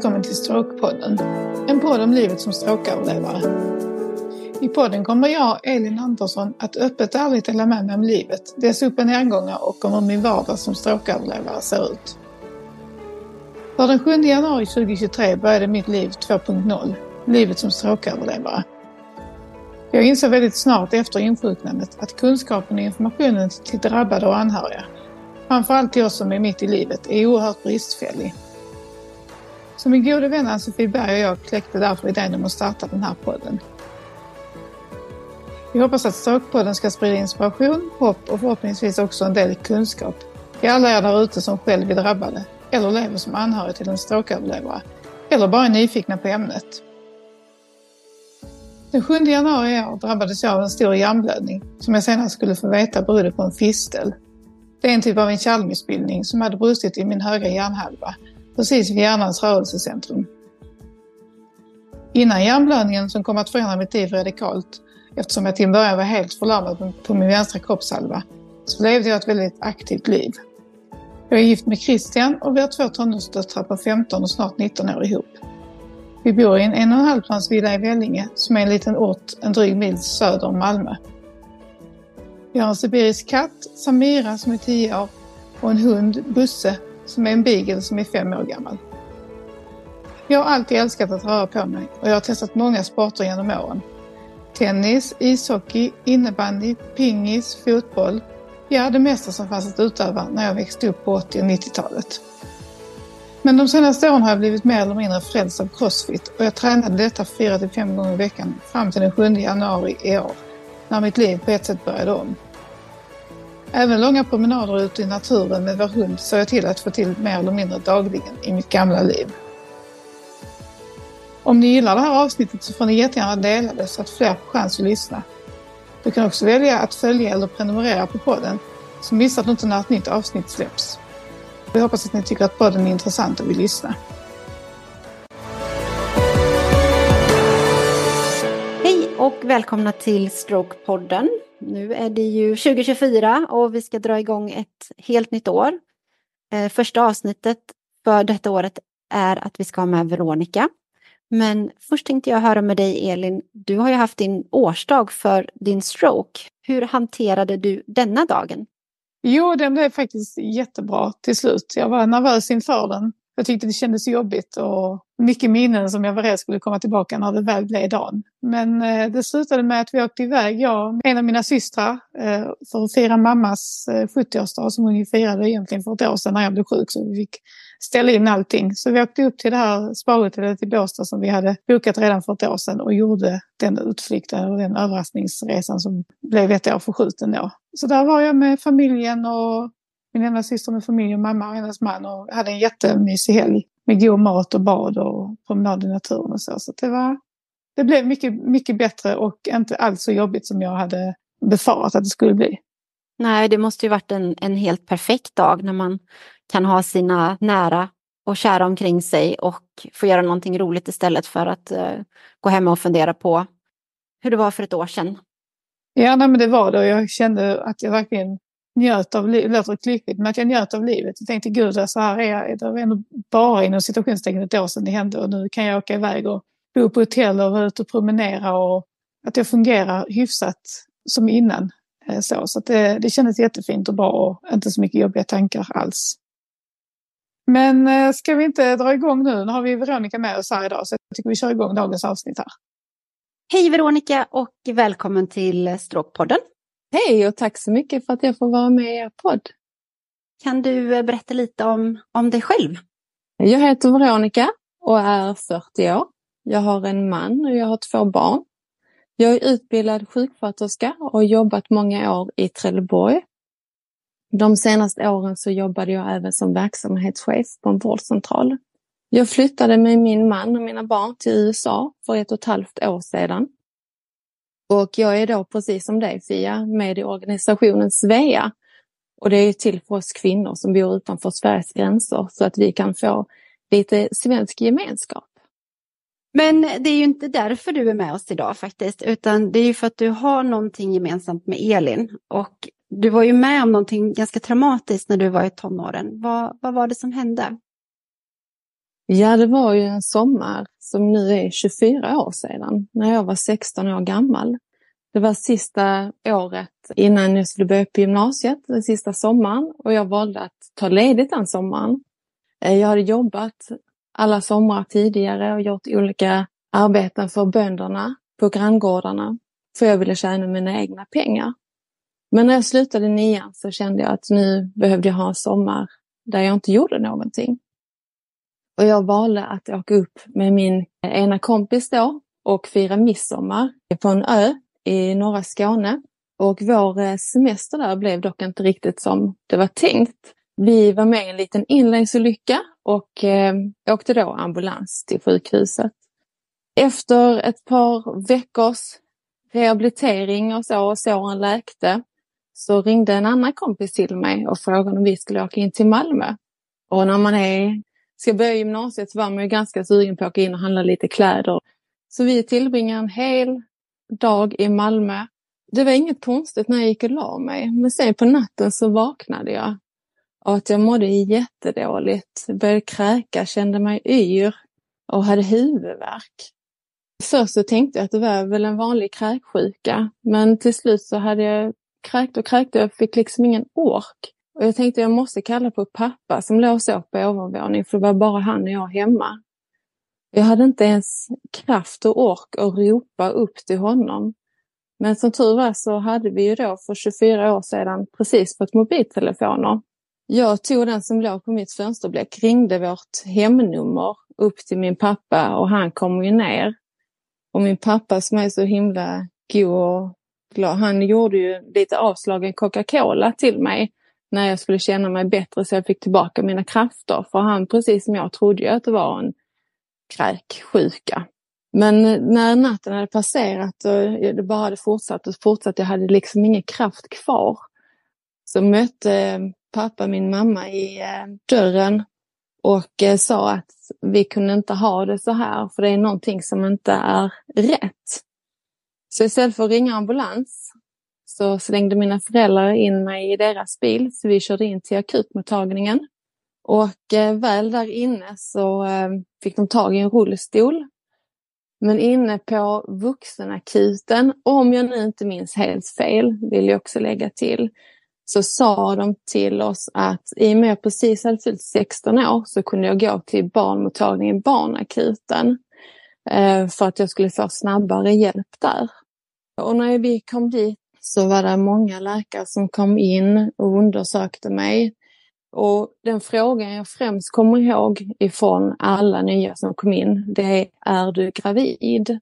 Välkommen till Stråkpodden. En podd om livet som stråköverlevare. I podden kommer jag, Elin Andersson, att öppet och ärligt dela med mig om livet, dess upp och nedgångar och om hur min vardag som stråköverlevare ser ut. För den 7 januari 2023 började mitt liv 2.0, livet som stråköverlevare. Jag insåg väldigt snart efter insjuknandet att kunskapen och informationen till drabbade och anhöriga, framförallt till oss som är mitt i livet, är oerhört bristfällig. Så min gode vän Ann-Sofie Berg och jag kläckte därför idén om att starta den här podden. Vi hoppas att Stråkpodden ska sprida inspiration, hopp och förhoppningsvis också en del kunskap till alla er där ute som själv är drabbade eller lever som anhörig till en stråköverlevare eller bara är nyfikna på ämnet. Den 7 januari i år drabbades jag av en stor hjärnblödning som jag senare skulle få veta berodde på en fistel. Det är en typ av en kärlmissbildning som hade brustit i min högra hjärnhalva precis vid hjärnans rörelsecentrum. Innan hjärnblödningen som kom att förändra mitt liv radikalt, eftersom jag till en början var helt förlamad på min vänstra kroppshalva, så levde jag ett väldigt aktivt liv. Jag är gift med Christian och vi har två tonårsdöttrar på 15 och snart 19 år ihop. Vi bor i en en och en halv villa i Vellinge som är en liten ort en dryg mil söder om Malmö. Vi har en sibirisk katt, Samira, som är 10 år och en hund, Busse, som är en beagle som är fem år gammal. Jag har alltid älskat att röra på mig och jag har testat många sporter genom åren. Tennis, ishockey, innebandy, pingis, fotboll. Ja, det mesta som fanns att utöva när jag växte upp på 80 och 90-talet. Men de senaste åren har jag blivit mer eller mindre frälst av crossfit och jag tränade detta 4-5 gånger i veckan fram till den 7 januari i år, när mitt liv på ett sätt började om. Även långa promenader ute i naturen med vår hund såg jag till att få till mer eller mindre dagligen i mitt gamla liv. Om ni gillar det här avsnittet så får ni jättegärna dela det så att fler får chans att lyssna. Du kan också välja att följa eller prenumerera på podden så missar du inte när ett nytt avsnitt släpps. Vi hoppas att ni tycker att podden är intressant och vill lyssna. Hej och välkomna till Strokepodden. Nu är det ju 2024 och vi ska dra igång ett helt nytt år. Eh, första avsnittet för detta året är att vi ska ha med Veronica. Men först tänkte jag höra med dig Elin, du har ju haft din årsdag för din stroke. Hur hanterade du denna dagen? Jo, den blev faktiskt jättebra till slut. Jag var nervös inför den. Jag tyckte det kändes jobbigt och mycket minnen som jag var rädd skulle komma tillbaka när det väl blev dagen. Men eh, det slutade med att vi åkte iväg, jag och en av mina systrar, eh, för att fira mammas eh, 70-årsdag som hon ju firade egentligen för ett år sedan när jag blev sjuk. Så vi fick ställa in allting. Så vi åkte upp till det här sparhotellet i Båstad som vi hade bokat redan för ett år sedan och gjorde den utflykten och den överraskningsresan som blev ett år förskjuten då. Så där var jag med familjen och min enda syster med familj och mamma och hennes man och hade en jättemysig helg med god mat och bad och promenad i naturen och så. Så det, var, det blev mycket, mycket bättre och inte alls så jobbigt som jag hade befarat att det skulle bli. Nej, det måste ju varit en, en helt perfekt dag när man kan ha sina nära och kära omkring sig och få göra någonting roligt istället för att uh, gå hem och fundera på hur det var för ett år sedan. Ja, nej, men det var det och jag kände att jag verkligen njöt av livet, det låter klyschigt, men att jag njöt av livet. Jag tänkte gud, så här är jag, det var ändå bara inom situationstecken ett år sedan det hände och nu kan jag åka iväg och bo på hotell och vara ute och promenera och att jag fungerar hyfsat som innan. Eh, så, så det, det kändes jättefint och bra och inte så mycket jobbiga tankar alls. Men eh, ska vi inte dra igång nu? Nu har vi Veronica med oss här idag så jag tycker vi kör igång dagens avsnitt här. Hej Veronica och välkommen till Stråkpodden. Hej och tack så mycket för att jag får vara med i er podd. Kan du eh, berätta lite om, om dig själv? Jag heter Veronica och är 40 år. Jag har en man och jag har två barn. Jag är utbildad sjuksköterska och har jobbat många år i Trelleborg. De senaste åren så jobbade jag även som verksamhetschef på en vårdcentral. Jag flyttade med min man och mina barn till USA för ett och ett halvt år sedan. Och jag är då precis som dig Fia med i organisationen Svea. Och det är till för oss kvinnor som bor utanför Sveriges gränser så att vi kan få lite svensk gemenskap. Men det är ju inte därför du är med oss idag faktiskt, utan det är ju för att du har någonting gemensamt med Elin. Och du var ju med om någonting ganska traumatiskt när du var i tonåren. Vad, vad var det som hände? Ja, det var ju en sommar som nu är 24 år sedan, när jag var 16 år gammal. Det var sista året innan jag skulle börja på gymnasiet, den sista sommaren, och jag valde att ta ledigt den sommaren. Eh, jag hade jobbat alla somrar tidigare och gjort olika arbeten för bönderna på granngårdarna, för jag ville tjäna mina egna pengar. Men när jag slutade nian så kände jag att nu behövde jag ha en sommar där jag inte gjorde någonting. Och jag valde att åka upp med min ena kompis då och fira midsommar på en ö i norra Skåne. Och vår eh, semester där blev dock inte riktigt som det var tänkt. Vi var med i en liten inläggsolycka och eh, åkte då ambulans till sjukhuset. Efter ett par veckors rehabilitering och så, och såren läkte, så ringde en annan kompis till mig och frågade om vi skulle åka in till Malmö. Och när man är, ska börja gymnasiet så var man ju ganska sugen på att åka in och handla lite kläder. Så vi tillbringade en hel dag i Malmö. Det var inget konstigt när jag gick och la mig, men sen på natten så vaknade jag och att jag mådde jättedåligt, började kräka, kände mig yr och hade huvudvärk. Först så tänkte jag att det var väl en vanlig kräksjuka, men till slut så hade jag kräkt och kräkt och jag fick liksom ingen ork. Och jag tänkte jag måste kalla på pappa som låg så på ovanvåning för det var bara han och jag hemma. Jag hade inte ens kraft och ork att ropa upp till honom. Men som tur var så hade vi ju då för 24 år sedan precis fått mobiltelefoner. Jag tog den som låg på mitt fönsterbläck, ringde vårt hemnummer upp till min pappa och han kom ju ner. Och min pappa som är så himla god och glad, han gjorde ju lite avslagen Coca-Cola till mig när jag skulle känna mig bättre så jag fick tillbaka mina krafter. För han, precis som jag, trodde ju att det var en kräksjuka. Men när natten hade passerat och det bara hade fortsatt och fortsatt, jag hade liksom ingen kraft kvar. Så mötte eh, pappa min mamma i eh, dörren och eh, sa att vi kunde inte ha det så här för det är någonting som inte är rätt. Så istället för att ringa ambulans så slängde mina föräldrar in mig i deras bil så vi körde in till akutmottagningen. Och eh, väl där inne så eh, fick de tag i en rullstol. Men inne på vuxenakuten, om jag nu inte minns helt fel, vill jag också lägga till, så sa de till oss att i och med att jag precis hade fyllt 16 år så kunde jag gå till barnmottagningen, barnakuten, eh, för att jag skulle få snabbare hjälp där. Och när vi kom dit så var det många läkare som kom in och undersökte mig. Och den frågan jag främst kommer ihåg ifrån alla nya som kom in, det är, är du gravid?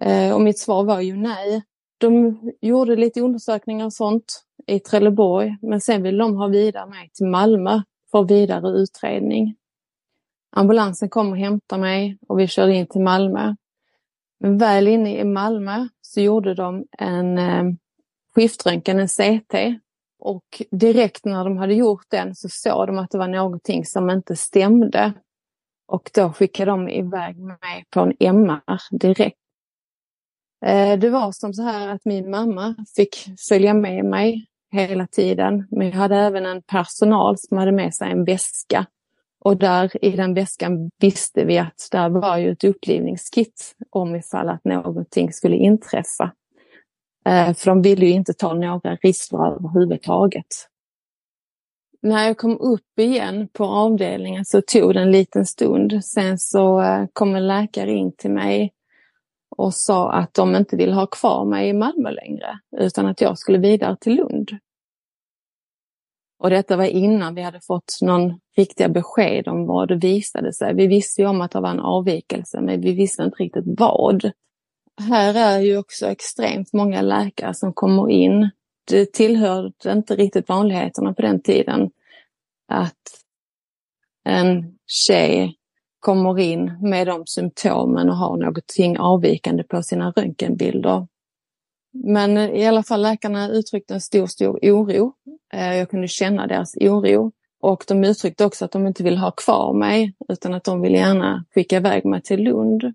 Eh, och mitt svar var ju nej. De gjorde lite undersökningar och sånt i Trelleborg, men sen vill de ha vidare mig till Malmö för vidare utredning. Ambulansen kom och hämtade mig och vi körde in till Malmö. Men väl inne i Malmö så gjorde de en eh, skiftröntgen, en CT. Och direkt när de hade gjort den så såg de att det var någonting som inte stämde. Och då skickade de iväg mig på en MR direkt. Eh, det var som så här att min mamma fick följa med mig hela tiden. Men jag hade även en personal som hade med sig en väska. Och där i den väskan visste vi att där var ju ett upplivningskit om ifall att någonting skulle inträffa. Eh, för de ville ju inte ta några risker överhuvudtaget. När jag kom upp igen på avdelningen så tog det en liten stund. Sen så eh, kom en läkare in till mig och sa att de inte vill ha kvar mig i Malmö längre utan att jag skulle vidare till Lund. Och detta var innan vi hade fått någon riktiga besked om vad det visade sig. Vi visste ju om att det var en avvikelse men vi visste inte riktigt vad. Här är ju också extremt många läkare som kommer in. Det tillhörde inte riktigt vanligheterna på den tiden att en tjej kommer in med de symptomen och har någonting avvikande på sina röntgenbilder. Men i alla fall läkarna uttryckte en stor, stor oro. Eh, jag kunde känna deras oro. Och de uttryckte också att de inte vill ha kvar mig utan att de vill gärna skicka iväg mig till Lund.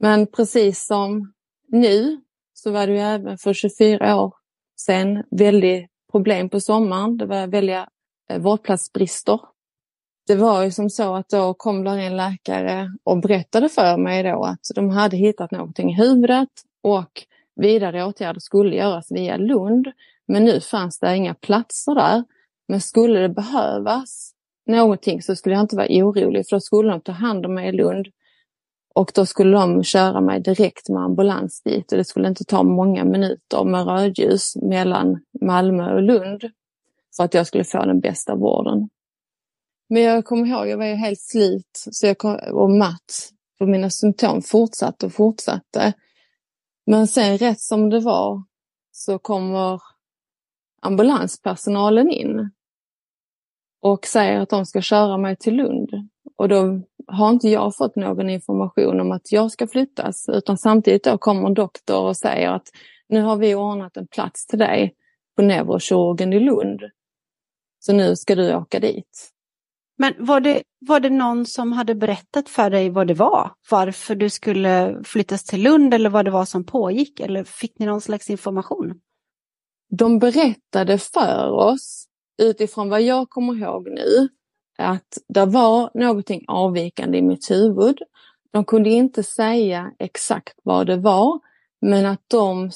Men precis som nu så var det ju även för 24 år sedan väldigt problem på sommaren. Det var väldiga eh, vårdplatsbrister det var ju som så att då kom där en läkare och berättade för mig då att de hade hittat någonting i huvudet och vidare åtgärder skulle göras via Lund. Men nu fanns det inga platser där. Men skulle det behövas någonting så skulle jag inte vara orolig för då skulle de ta hand om mig i Lund. Och då skulle de köra mig direkt med ambulans dit och det skulle inte ta många minuter med rödljus mellan Malmö och Lund för att jag skulle få den bästa vården. Men jag kommer ihåg, jag var ju helt slut så jag kom, och matt. För mina symptom fortsatte och fortsatte. Men sen rätt som det var så kommer ambulanspersonalen in och säger att de ska köra mig till Lund. Och då har inte jag fått någon information om att jag ska flyttas utan samtidigt då kommer en doktor och säger att nu har vi ordnat en plats till dig på neurokirurgen i Lund. Så nu ska du åka dit. Men var det, var det någon som hade berättat för dig vad det var? Varför du skulle flyttas till Lund eller vad det var som pågick? Eller fick ni någon slags information? De berättade för oss, utifrån vad jag kommer ihåg nu, att det var någonting avvikande i mitt huvud. De kunde inte säga exakt vad det var, men att de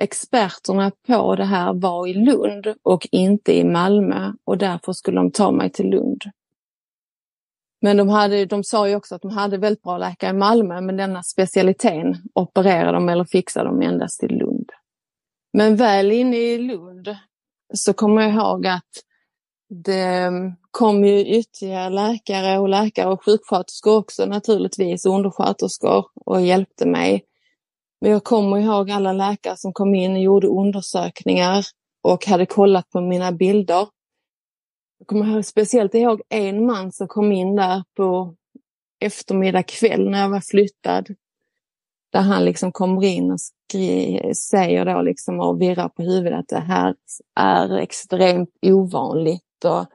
experterna på det här var i Lund och inte i Malmö och därför skulle de ta mig till Lund. Men de, hade, de sa ju också att de hade väldigt bra läkare i Malmö, men denna specialiteten opererade de eller fixade de endast i Lund. Men väl inne i Lund så kommer jag ihåg att det mm, kom ju ytterligare läkare och läkare och sjuksköterskor också naturligtvis, och undersköterskor och hjälpte mig. Men jag kommer ihåg alla läkare som kom in och gjorde undersökningar och hade kollat på mina bilder jag kommer speciellt ihåg en man som kom in där på eftermiddag kväll när jag var flyttad. Där han liksom kommer in och skri, säger då liksom och virrar på huvudet att det här är extremt ovanligt. Och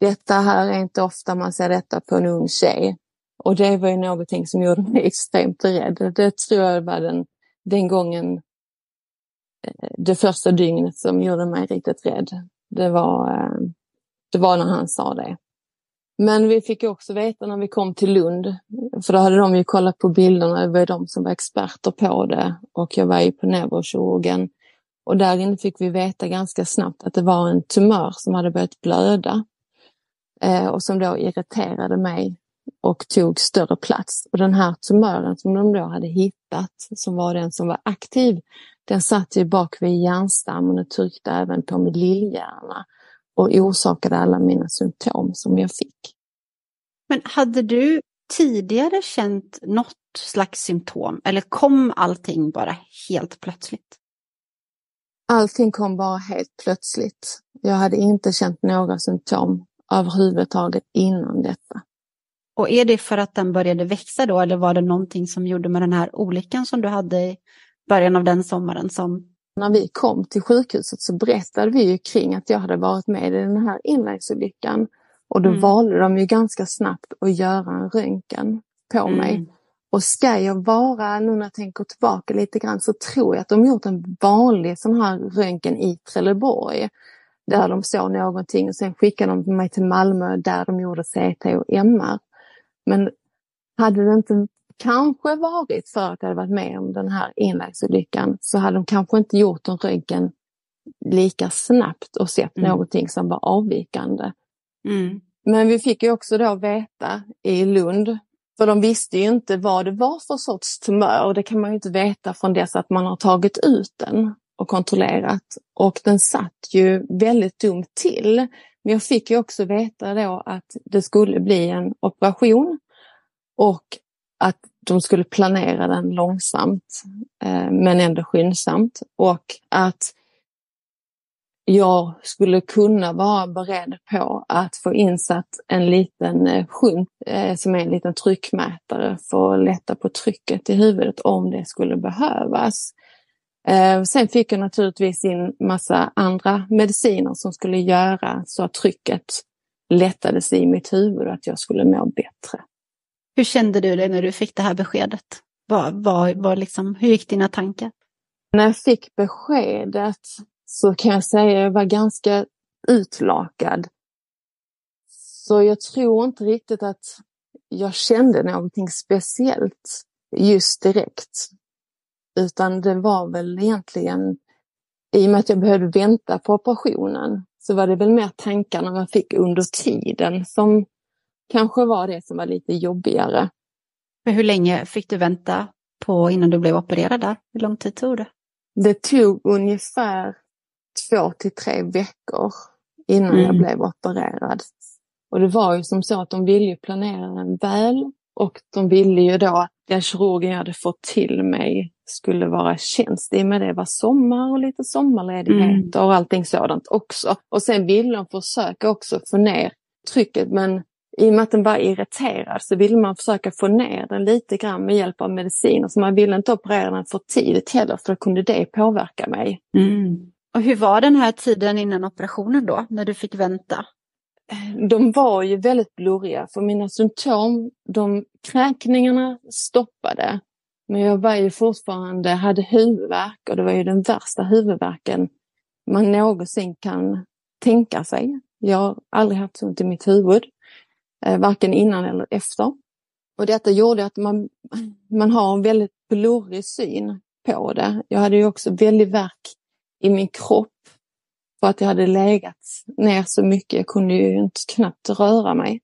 detta här är inte ofta man ser detta på en ung tjej. Och det var ju någonting som gjorde mig extremt rädd. Det tror jag var den, den gången, eh, det första dygnet som gjorde mig riktigt rädd. Det var eh, det var när han sa det. Men vi fick också veta när vi kom till Lund, för då hade de ju kollat på bilderna, det var de som var experter på det och jag var ju på neurokirurgen. Och där inne fick vi veta ganska snabbt att det var en tumör som hade börjat blöda eh, och som då irriterade mig och tog större plats. Och den här tumören som de då hade hittat, som var den som var aktiv, den satt ju bak vid hjärnstammen och tryckte även på min lillhjärna och orsakade alla mina symptom som jag fick. Men hade du tidigare känt något slags symptom eller kom allting bara helt plötsligt? Allting kom bara helt plötsligt. Jag hade inte känt några symptom överhuvudtaget innan detta. Och är det för att den började växa då eller var det någonting som gjorde med den här olyckan som du hade i början av den sommaren som när vi kom till sjukhuset så berättade vi ju kring att jag hade varit med i den här inläggsolyckan. Och då mm. valde de ju ganska snabbt att göra en röntgen på mm. mig. Och ska jag vara, nu när jag tänker tillbaka lite grann, så tror jag att de gjort en vanlig sån här röntgen i Trelleborg. Där de såg någonting och sen skickade de mig till Malmö där de gjorde CT och MR. Men hade det inte kanske varit för att jag hade varit med om den här envägsolyckan så hade de kanske inte gjort en röntgen lika snabbt och sett mm. någonting som var avvikande. Mm. Men vi fick ju också då veta i Lund, för de visste ju inte vad det var för sorts tumör och det kan man ju inte veta från dess att man har tagit ut den och kontrollerat. Och den satt ju väldigt dumt till. Men jag fick ju också veta då att det skulle bli en operation och att de skulle planera den långsamt eh, men ändå skyndsamt och att jag skulle kunna vara beredd på att få insatt en liten eh, skynt eh, som är en liten tryckmätare för att lätta på trycket i huvudet om det skulle behövas. Eh, sen fick jag naturligtvis in massa andra mediciner som skulle göra så att trycket lättades i mitt huvud och att jag skulle må bättre. Hur kände du dig när du fick det här beskedet? Var, var, var liksom, hur gick dina tankar? När jag fick beskedet så kan jag säga att jag var ganska utlakad. Så jag tror inte riktigt att jag kände någonting speciellt just direkt. Utan det var väl egentligen, i och med att jag behövde vänta på operationen, så var det väl mer tankarna man fick under tiden som kanske var det som var lite jobbigare. Men hur länge fick du vänta på innan du blev opererad där? Hur lång tid tog det? Det tog ungefär två till tre veckor innan mm. jag blev opererad. Och det var ju som så att de ville ju planera den väl och de ville ju då att den kirurgen jag hade fått till mig skulle vara tjänst. I och med det var sommar och lite sommarledighet mm. och allting sådant också. Och sen ville de försöka också få ner trycket men i och med att den var irriterad så ville man försöka få ner den lite grann med hjälp av mediciner. Så man ville inte operera den för tidigt heller för då kunde det påverka mig. Mm. Och hur var den här tiden innan operationen då, när du fick vänta? De var ju väldigt blurriga för mina symptom, de kräkningarna stoppade. Men jag var ju fortfarande, hade huvudvärk och det var ju den värsta huvudvärken man någonsin kan tänka sig. Jag har aldrig haft ont i mitt huvud, Eh, varken innan eller efter. Och detta gjorde att man, man har en väldigt blurrig syn på det. Jag hade ju också väldigt värk i min kropp för att jag hade legat ner så mycket. Jag kunde ju inte knappt röra mig.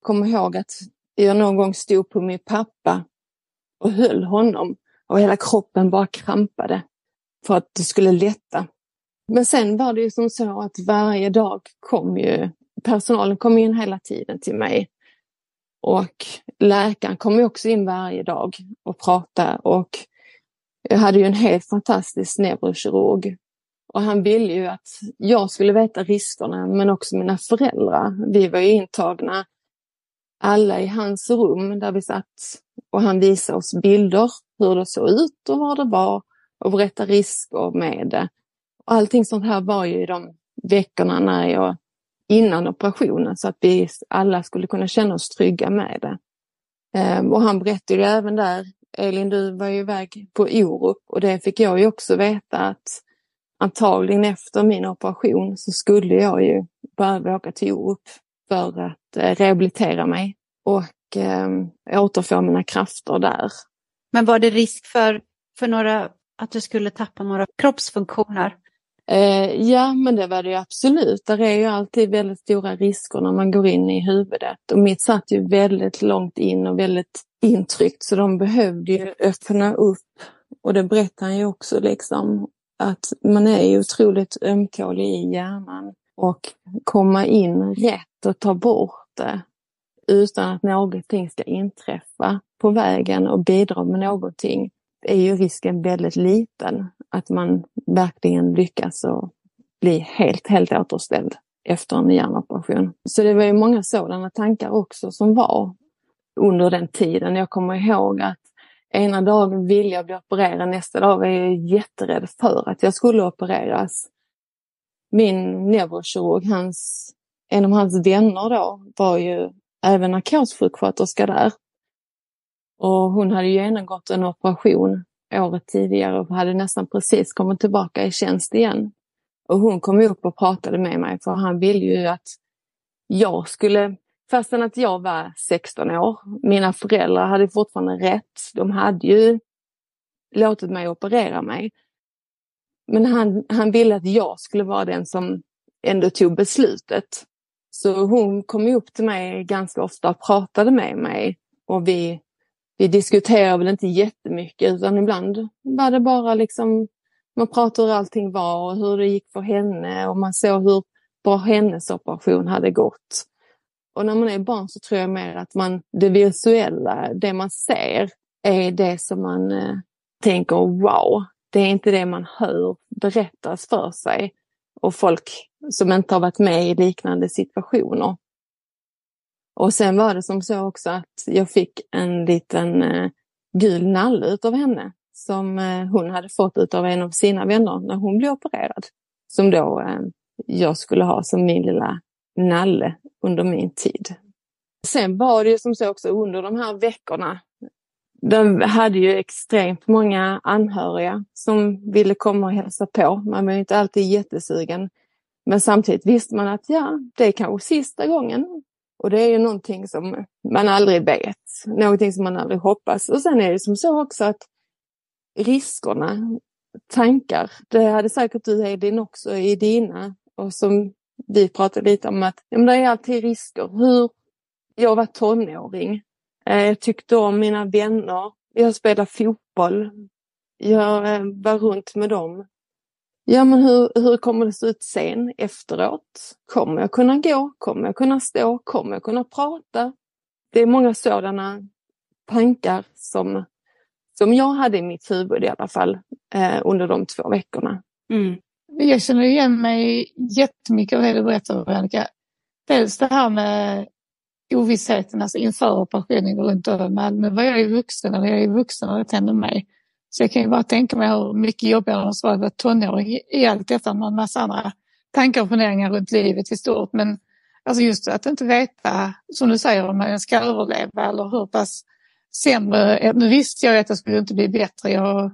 Kom ihåg att jag någon gång stod på min pappa och höll honom och hela kroppen bara krampade för att det skulle lätta. Men sen var det ju som så att varje dag kom ju personalen kom in hela tiden till mig. Och läkaren kom ju också in varje dag och pratade och jag hade ju en helt fantastisk neurokirurg. Och han ville ju att jag skulle veta riskerna men också mina föräldrar. Vi var ju intagna alla i hans rum där vi satt och han visade oss bilder hur det såg ut och var det var och berättade risker med det. Och allting sånt här var ju i de veckorna när jag innan operationen så att vi alla skulle kunna känna oss trygga med det. Ehm, och han berättade ju även där, Elin du var ju iväg på Orup och det fick jag ju också veta att antagligen efter min operation så skulle jag ju behöva åka till Orup för att eh, rehabilitera mig och eh, återfå mina krafter där. Men var det risk för, för några, att du skulle tappa några kroppsfunktioner? Eh, ja, men det var det ju absolut. Det är ju alltid väldigt stora risker när man går in i huvudet. Och mitt satt ju väldigt långt in och väldigt intryckt så de behövde ju öppna upp. Och det berättar han ju också liksom att man är ju otroligt ömtålig i hjärnan och komma in rätt och ta bort det utan att någonting ska inträffa på vägen och bidra med någonting är ju risken väldigt liten att man verkligen lyckas och bli helt, helt återställd efter en hjärnoperation. Så det var ju många sådana tankar också som var under den tiden. Jag kommer ihåg att ena dagen ville jag bli opererad, nästa dag var jag jätterädd för att jag skulle opereras. Min neurokirurg, hans, en av hans vänner då, var ju även narkossjuksköterska där. Och hon hade genomgått en operation året tidigare och hade nästan precis kommit tillbaka i tjänst igen. Och hon kom upp och pratade med mig för han ville ju att jag skulle Fastän att jag var 16 år. Mina föräldrar hade fortfarande rätt. De hade ju låtit mig operera mig. Men han, han ville att jag skulle vara den som ändå tog beslutet. Så hon kom upp till mig ganska ofta och pratade med mig. Och vi, vi diskuterar väl inte jättemycket utan ibland var det bara liksom man pratade hur allting var och hur det gick för henne och man såg hur bra hennes operation hade gått. Och när man är barn så tror jag mer att man, det visuella, det man ser, är det som man eh, tänker wow. Det är inte det man hör berättas för sig. Och folk som inte har varit med i liknande situationer. Och sen var det som så också att jag fick en liten eh, gul nalle utav henne som eh, hon hade fått utav en av sina vänner när hon blev opererad. Som då eh, jag skulle ha som min lilla nalle under min tid. Sen var det ju som så också under de här veckorna, de hade ju extremt många anhöriga som ville komma och hälsa på. Man var ju inte alltid jättesugen. Men samtidigt visste man att ja, det är kanske sista gången och det är ju någonting som man aldrig vet, någonting som man aldrig hoppas. Och sen är det som så också att riskerna, tankar, det hade säkert du Edin också i dina. Och som vi pratade lite om att ja, men det är alltid risker. Hur jag var tonåring. Eh, jag tyckte om mina vänner. Jag spelade fotboll. Jag eh, var runt med dem. Ja, men hur, hur kommer det se ut sen efteråt? Kommer jag kunna gå? Kommer jag kunna stå? Kommer jag kunna prata? Det är många sådana tankar som, som jag hade i mitt huvud i alla fall eh, under de två veckorna. Mm. Jag känner igen mig jättemycket av det du berättar, Veronica. Dels det här med ovissheten alltså inför operationen runt om i Malmö. Var jag är vuxen eller jag är vuxen och det händer mig. Så jag kan ju bara tänka mig hur mycket jobbigare det måste vara att vara tonåring i allt detta med en massa andra tankar och funderingar runt livet i stort. Men alltså just att inte veta, som du säger, om man ska överleva eller hur pass sämre. Eh, nu visste jag att jag skulle inte bli bättre. Jag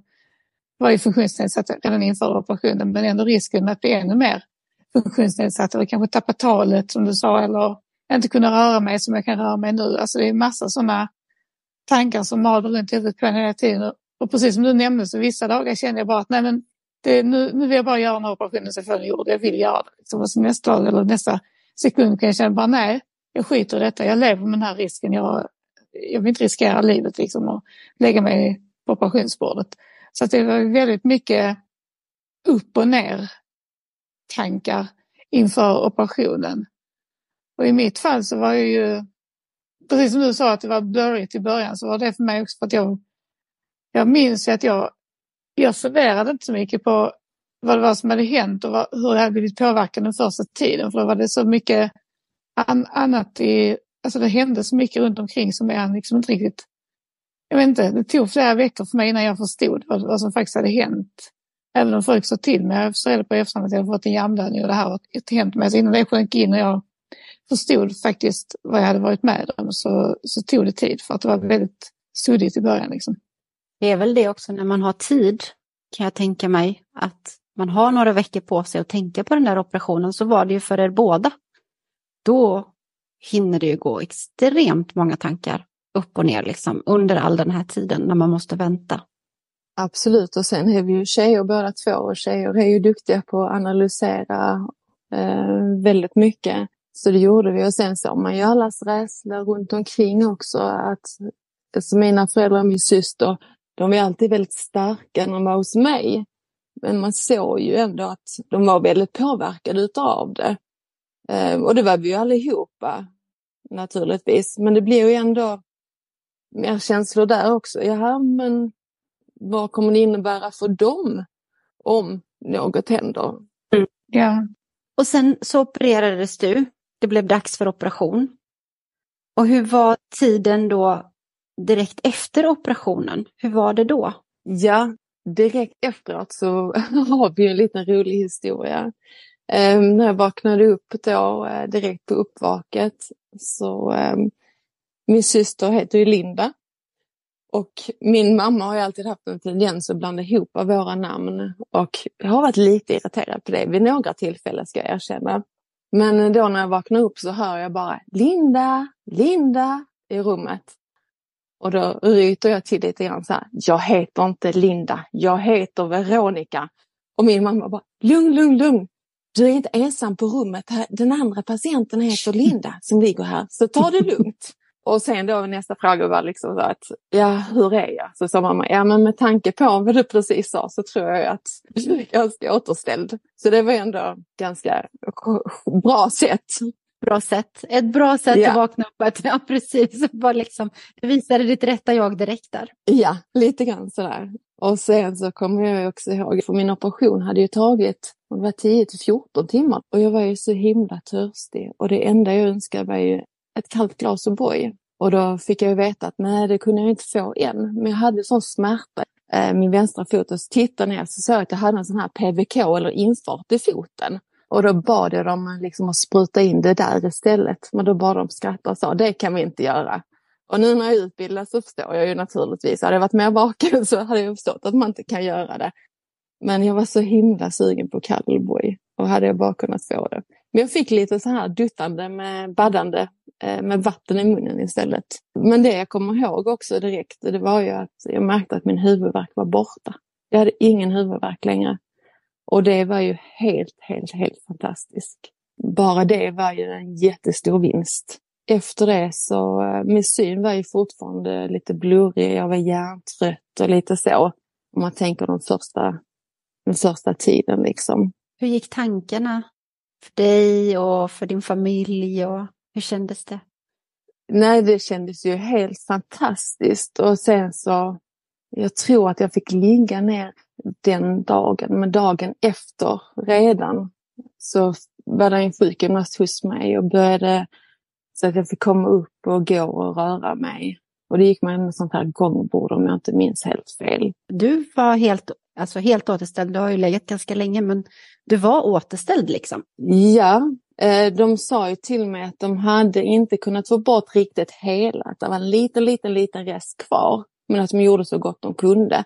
var ju funktionsnedsatt redan inför operationen men ändå risken att bli ännu mer funktionsnedsatt eller kanske tappa talet som du sa eller inte kunna röra mig som jag kan röra mig nu. Alltså det är massa sådana tankar som maler runt i huvudet på en hela tiden. Och precis som du nämnde så vissa dagar kände jag bara att nej men det, nu, nu vill jag bara göra den här operationen så jag får den gjord. Jag vill göra det. Liksom. Och så nästa dag eller nästa sekund kan jag känna bara nej, jag skiter i detta. Jag lever med den här risken. Jag, jag vill inte riskera livet liksom och lägga mig på operationsbordet. Så att det var väldigt mycket upp och ner tankar inför operationen. Och i mitt fall så var jag ju, precis som du sa att det var blurrigt i början, så var det för mig också för att jag, jag minns att jag, jag funderade inte så mycket på vad det var som hade hänt och vad, hur det hade blivit påverkad den första tiden. För då var det så mycket an, annat i, alltså det hände så mycket runt omkring som jag liksom inte riktigt, jag vet inte, det tog flera veckor för mig innan jag förstod vad, vad som faktiskt hade hänt. Även om folk sa till mig, jag förstod på efterhand att jag hade fått en hjärnblödning och det här har hänt mig. Så innan det sjönk in och jag förstod faktiskt vad jag hade varit med om så, så tog det tid för att det var väldigt suddigt i början. Liksom. Det är väl det också när man har tid kan jag tänka mig att man har några veckor på sig att tänka på den där operationen så var det ju för er båda. Då hinner det ju gå extremt många tankar upp och ner liksom under all den här tiden när man måste vänta. Absolut och sen är vi ju tjejer båda två och tjejer är ju duktiga på att analysera eh, väldigt mycket. Så det gjorde vi och sen såg man ju allas rädsla runt omkring också. Att, alltså mina föräldrar och min syster, de var alltid väldigt starka när de var hos mig. Men man såg ju ändå att de var väldigt påverkade utav det. Eh, och det var vi ju allihopa naturligtvis. Men det blir ju ändå mer känslor där också. Jaha, men vad kommer det innebära för dem om något händer? Mm. Ja. Och sen så opererades du det blev dags för operation. Och hur var tiden då direkt efter operationen? Hur var det då? Ja, direkt efteråt så har vi en liten rolig historia. Um, när jag vaknade upp då eh, direkt på uppvaket så um, min syster heter ju Linda. Och min mamma har ju alltid haft en tendens att blanda ihop våra namn och jag har varit lite irriterad på det vid några tillfällen ska jag erkänna. Men då när jag vaknar upp så hör jag bara Linda, Linda i rummet. Och då ryter jag till lite grann så här. Jag heter inte Linda, jag heter Veronica. Och min mamma bara, lugn, lugn, lugn. Du är inte ensam på rummet. Den andra patienten heter Linda som ligger här, så ta det lugnt. Och sen då nästa fråga var liksom så att, ja hur är jag? Så sa mamma, ja men med tanke på vad du precis sa så tror jag att jag är ganska återställd. Så det var ändå ganska bra sätt. Bra sätt, ett bra sätt ja. att vakna upp. Att, ja precis, bara liksom, du visade ditt rätta jag direkt där. Ja, lite grann sådär. Och sen så kommer jag också ihåg, för min operation hade ju tagit det var 10 till 14 timmar och jag var ju så himla törstig och det enda jag önskade var ju ett kallt glas O'boy. Och då fick jag veta att nej, det kunde jag inte få än. Men jag hade sån smärta eh, min vänstra fot och så tittade ner så såg jag att jag hade en sån här PVK eller infart i foten. Och då bad jag dem liksom att spruta in det där istället. Men då bad de skratta och sa det kan vi inte göra. Och nu när jag är utbildad så förstår jag ju naturligtvis. Hade jag varit mer vaken så hade jag förstått att man inte kan göra det. Men jag var så himla sugen på kallboy och hade jag bara kunnat få det. Men jag fick lite så här duttande med baddande eh, med vatten i munnen istället. Men det jag kommer ihåg också direkt, det var ju att jag märkte att min huvudvärk var borta. Jag hade ingen huvudvärk längre. Och det var ju helt, helt, helt fantastiskt. Bara det var ju en jättestor vinst. Efter det så, eh, min syn var ju fortfarande lite blurrig, jag var hjärntrött och lite så. Om man tänker de första, den första tiden liksom. Hur gick tankarna för dig och för din familj och hur kändes det? Nej, det kändes ju helt fantastiskt och sen så, jag tror att jag fick ligga ner den dagen, men dagen efter redan så var det en sjukgymnast hos mig och började så att jag fick komma upp och gå och röra mig. Och det gick man med sånt här gångbord om jag inte minns helt fel. Du var helt, alltså helt återställd, du har ju legat ganska länge, men du var återställd liksom? Ja, eh, de sa ju till mig att de hade inte kunnat få bort riktigt hela, att det var en liten, liten, liten rest kvar. Men att de gjorde så gott de kunde.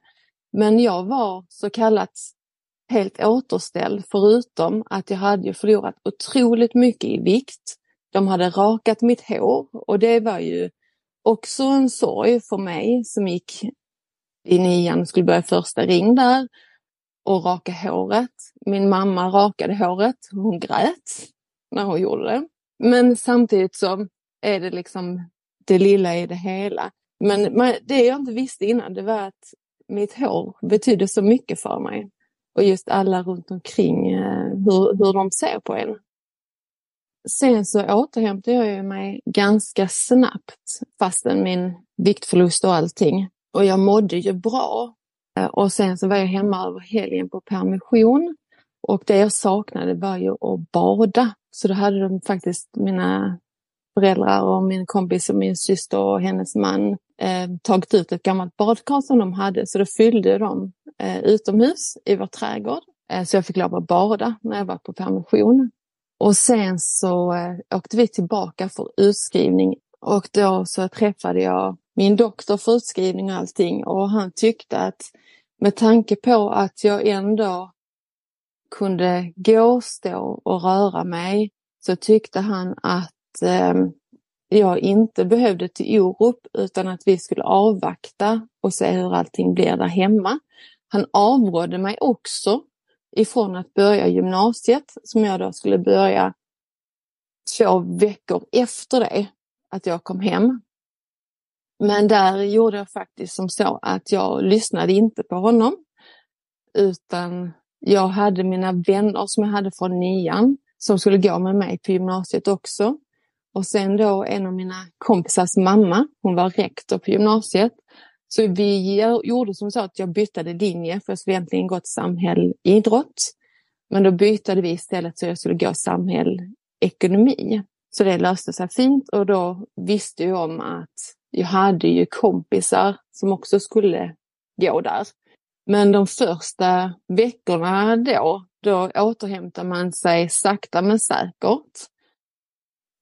Men jag var så kallat helt återställd förutom att jag hade förlorat otroligt mycket i vikt. De hade rakat mitt hår och det var ju också en sorg för mig som gick i nian och skulle börja första ring där och raka håret. Min mamma rakade håret, hon grät när hon gjorde det. Men samtidigt så är det liksom det lilla i det hela. Men det jag inte visste innan det var att mitt hår betydde så mycket för mig. Och just alla runt omkring, eh, hur, hur de ser på en. Sen så återhämtade jag mig ganska snabbt fastän min viktförlust och allting. Och jag mådde ju bra. Eh, och sen så var jag hemma över helgen på permission. Och det jag saknade var ju att bada. Så då hade de faktiskt mina föräldrar och min kompis och min syster och hennes man eh, tagit ut ett gammalt badkar som de hade. Så då fyllde de eh, utomhus i vår trädgård. Eh, så jag fick lov att bada när jag var på permission. Och sen så eh, åkte vi tillbaka för utskrivning och då så träffade jag min doktor för utskrivning och allting och han tyckte att med tanke på att jag ändå kunde gå, stå och röra mig så tyckte han att eh, jag inte behövde till Orup utan att vi skulle avvakta och se hur allting blir där hemma. Han avrådde mig också ifrån att börja gymnasiet som jag då skulle börja två veckor efter det att jag kom hem. Men där gjorde jag faktiskt som så att jag lyssnade inte på honom. Utan jag hade mina vänner som jag hade från nian som skulle gå med mig på gymnasiet också. Och sen då en av mina kompisars mamma, hon var rektor på gymnasiet. Så vi gjorde som så att jag bytte linje för jag skulle egentligen gått samhäll idrott. Men då bytte vi istället så jag skulle gå samhäll ekonomi. Så det löste sig fint och då visste jag om att jag hade ju kompisar som också skulle gå där. Men de första veckorna då, då återhämtar man sig sakta men säkert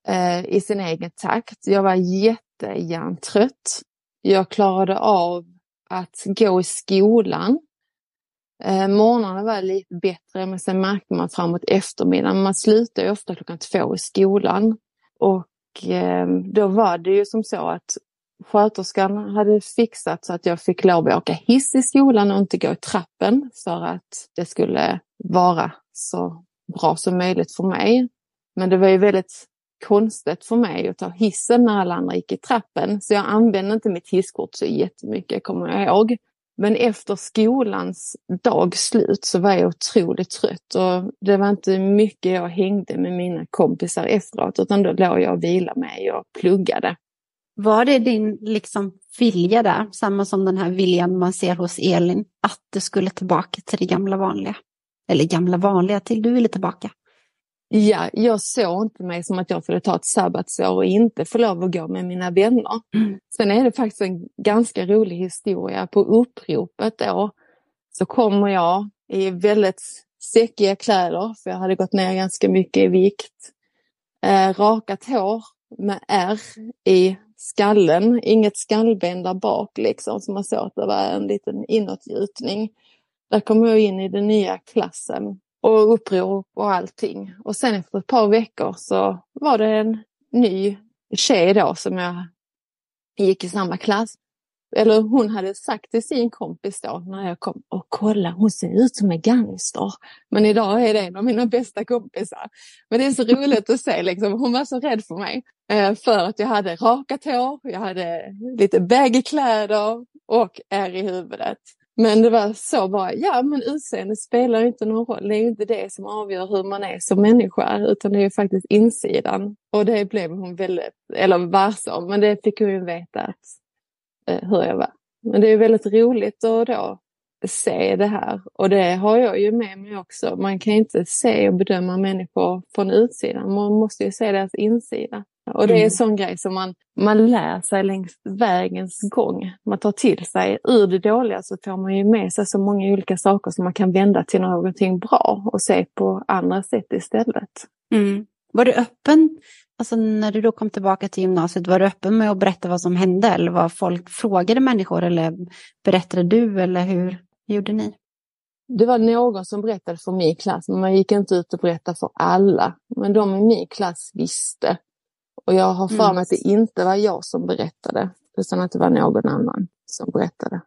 eh, i sin egen takt. Jag var jättehjärntrött. Jag klarade av att gå i skolan. Eh, morgnarna var lite bättre men sen märkte man framåt eftermiddagen. Man slutar ju ofta klockan två i skolan. Och eh, då var det ju som så att sköterskan hade fixat så att jag fick lov att åka hiss i skolan och inte gå i trappen för att det skulle vara så bra som möjligt för mig. Men det var ju väldigt konstigt för mig att ta hissen när alla andra gick i trappen. Så jag använde inte mitt hisskort så jättemycket, kommer jag ihåg. Men efter skolans dagslut så var jag otroligt trött och det var inte mycket jag hängde med mina kompisar efteråt utan då låg jag och vilade mig och pluggade. Var det din liksom vilja där, samma som den här viljan man ser hos Elin, att du skulle tillbaka till det gamla vanliga? Eller gamla vanliga, till du ville tillbaka? Ja, jag såg inte mig som att jag skulle ta ett sabbatsår och inte få lov att gå med mina vänner. Mm. Sen är det faktiskt en ganska rolig historia. På uppropet då så kommer jag i väldigt säckiga kläder, för jag hade gått ner ganska mycket i vikt. Eh, rakat hår med ärr i skallen, inget skallben där bak liksom, så man såg att det var en liten inåtgjutning. Där kom jag in i den nya klassen och uppror och allting. Och sen efter ett par veckor så var det en ny tjej då som jag gick i samma klass. Eller hon hade sagt till sin kompis då när jag kom och kolla hon ser ut som en gangster. Men idag är det en av mina bästa kompisar. Men det är så roligt att se liksom, hon var så rädd för mig. Eh, för att jag hade rakat hår, jag hade lite baggy kläder och är i huvudet. Men det var så bara, ja men utseende spelar inte någon roll. Det är inte det som avgör hur man är som människa utan det är faktiskt insidan. Och det blev hon väldigt, eller varse om, men det fick hon ju veta att, eh, hur jag var. Men det är väldigt roligt att då se det här och det har jag ju med mig också. Man kan inte se och bedöma människor från utsidan, man måste ju se deras insida. Och det är en mm. sån grej som man, man lär sig längs vägens gång. Man tar till sig. Ur det dåliga så får man ju med sig så många olika saker som man kan vända till någonting bra och se på andra sätt istället. Mm. Var du öppen, alltså när du då kom tillbaka till gymnasiet, var du öppen med att berätta vad som hände eller vad folk frågade människor eller berättade du eller hur gjorde ni? Det var någon som berättade för min klass, men man gick inte ut och berättade för alla. Men de i min klass visste. Och jag har för mig mm. att det inte var jag som berättade, utan att det var någon annan som berättade.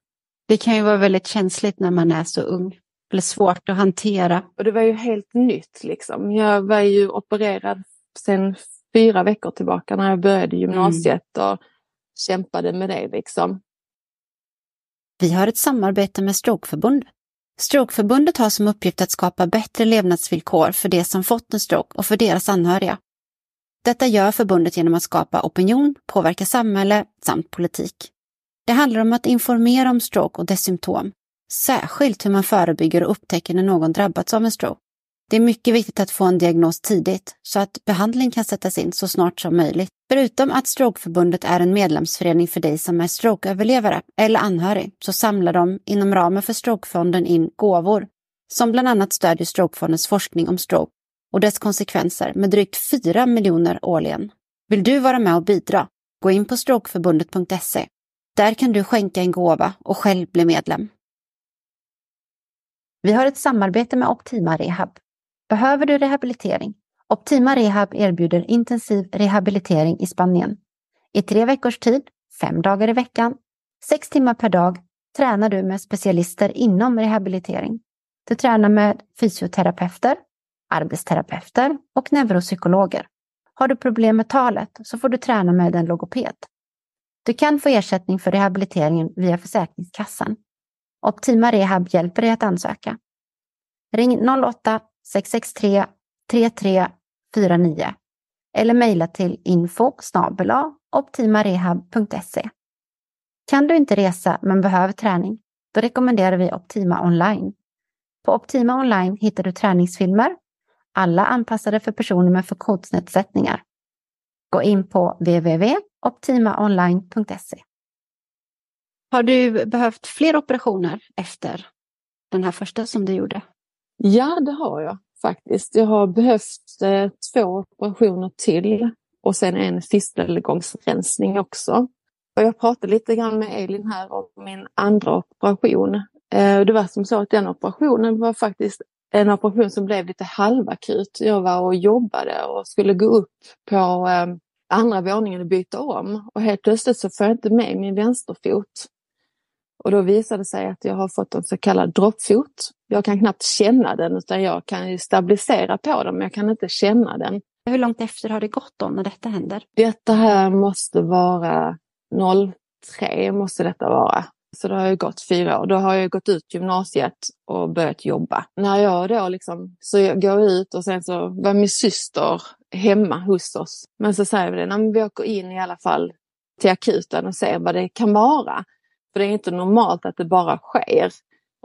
Det kan ju vara väldigt känsligt när man är så ung. Eller svårt att hantera. Och det var ju helt nytt liksom. Jag var ju opererad sedan fyra veckor tillbaka när jag började gymnasiet mm. och kämpade med det liksom. Vi har ett samarbete med Strokeförbundet. Strokeförbundet har som uppgift att skapa bättre levnadsvillkor för de som fått en stroke och för deras anhöriga. Detta gör förbundet genom att skapa opinion, påverka samhälle samt politik. Det handlar om att informera om stroke och dess symptom, särskilt hur man förebygger och upptäcker när någon drabbats av en stroke. Det är mycket viktigt att få en diagnos tidigt så att behandling kan sättas in så snart som möjligt. Förutom att Strokeförbundet är en medlemsförening för dig som är strokeöverlevare eller anhörig så samlar de inom ramen för Strokefonden in gåvor som bland annat stödjer Strokefondens forskning om stroke och dess konsekvenser med drygt 4 miljoner årligen. Vill du vara med och bidra? Gå in på strokeförbundet.se. Där kan du skänka en gåva och själv bli medlem. Vi har ett samarbete med Optima Rehab. Behöver du rehabilitering? Optima Rehab erbjuder intensiv rehabilitering i Spanien. I tre veckors tid, fem dagar i veckan, sex timmar per dag tränar du med specialister inom rehabilitering. Du tränar med fysioterapeuter, arbetsterapeuter och neuropsykologer. Har du problem med talet så får du träna med en logoped. Du kan få ersättning för rehabiliteringen via Försäkringskassan. Optima Rehab hjälper dig att ansöka. Ring 08-663 3349 eller mejla till info optimarehab.se. Kan du inte resa men behöver träning? Då rekommenderar vi Optima Online. På Optima Online hittar du träningsfilmer, alla anpassade för personer med funktionsnedsättningar. Gå in på www.optimaonline.se. Har du behövt fler operationer efter den här första som du gjorde? Ja, det har jag faktiskt. Jag har behövt eh, två operationer till och sen en fistelgångsrensning också. Och jag pratade lite grann med Elin här om min andra operation. Eh, det var som så att den operationen var faktiskt en operation som blev lite halvakut. Jag var och jobbade och skulle gå upp på eh, andra våningen och byta om. Och helt plötsligt så får jag inte med min vänsterfot. Och då visade det sig att jag har fått en så kallad droppfot. Jag kan knappt känna den utan jag kan ju stabilisera på den men jag kan inte känna den. Hur långt efter har det gått då när detta händer? Detta här måste vara 03 måste detta vara. Så det har ju gått fyra år. Då har jag gått ut gymnasiet och börjat jobba. När jag då liksom, så jag går ut och sen så var min syster hemma hos oss. Men så säger vi det, när vi åker in i alla fall till akuten och ser vad det kan vara. För det är inte normalt att det bara sker.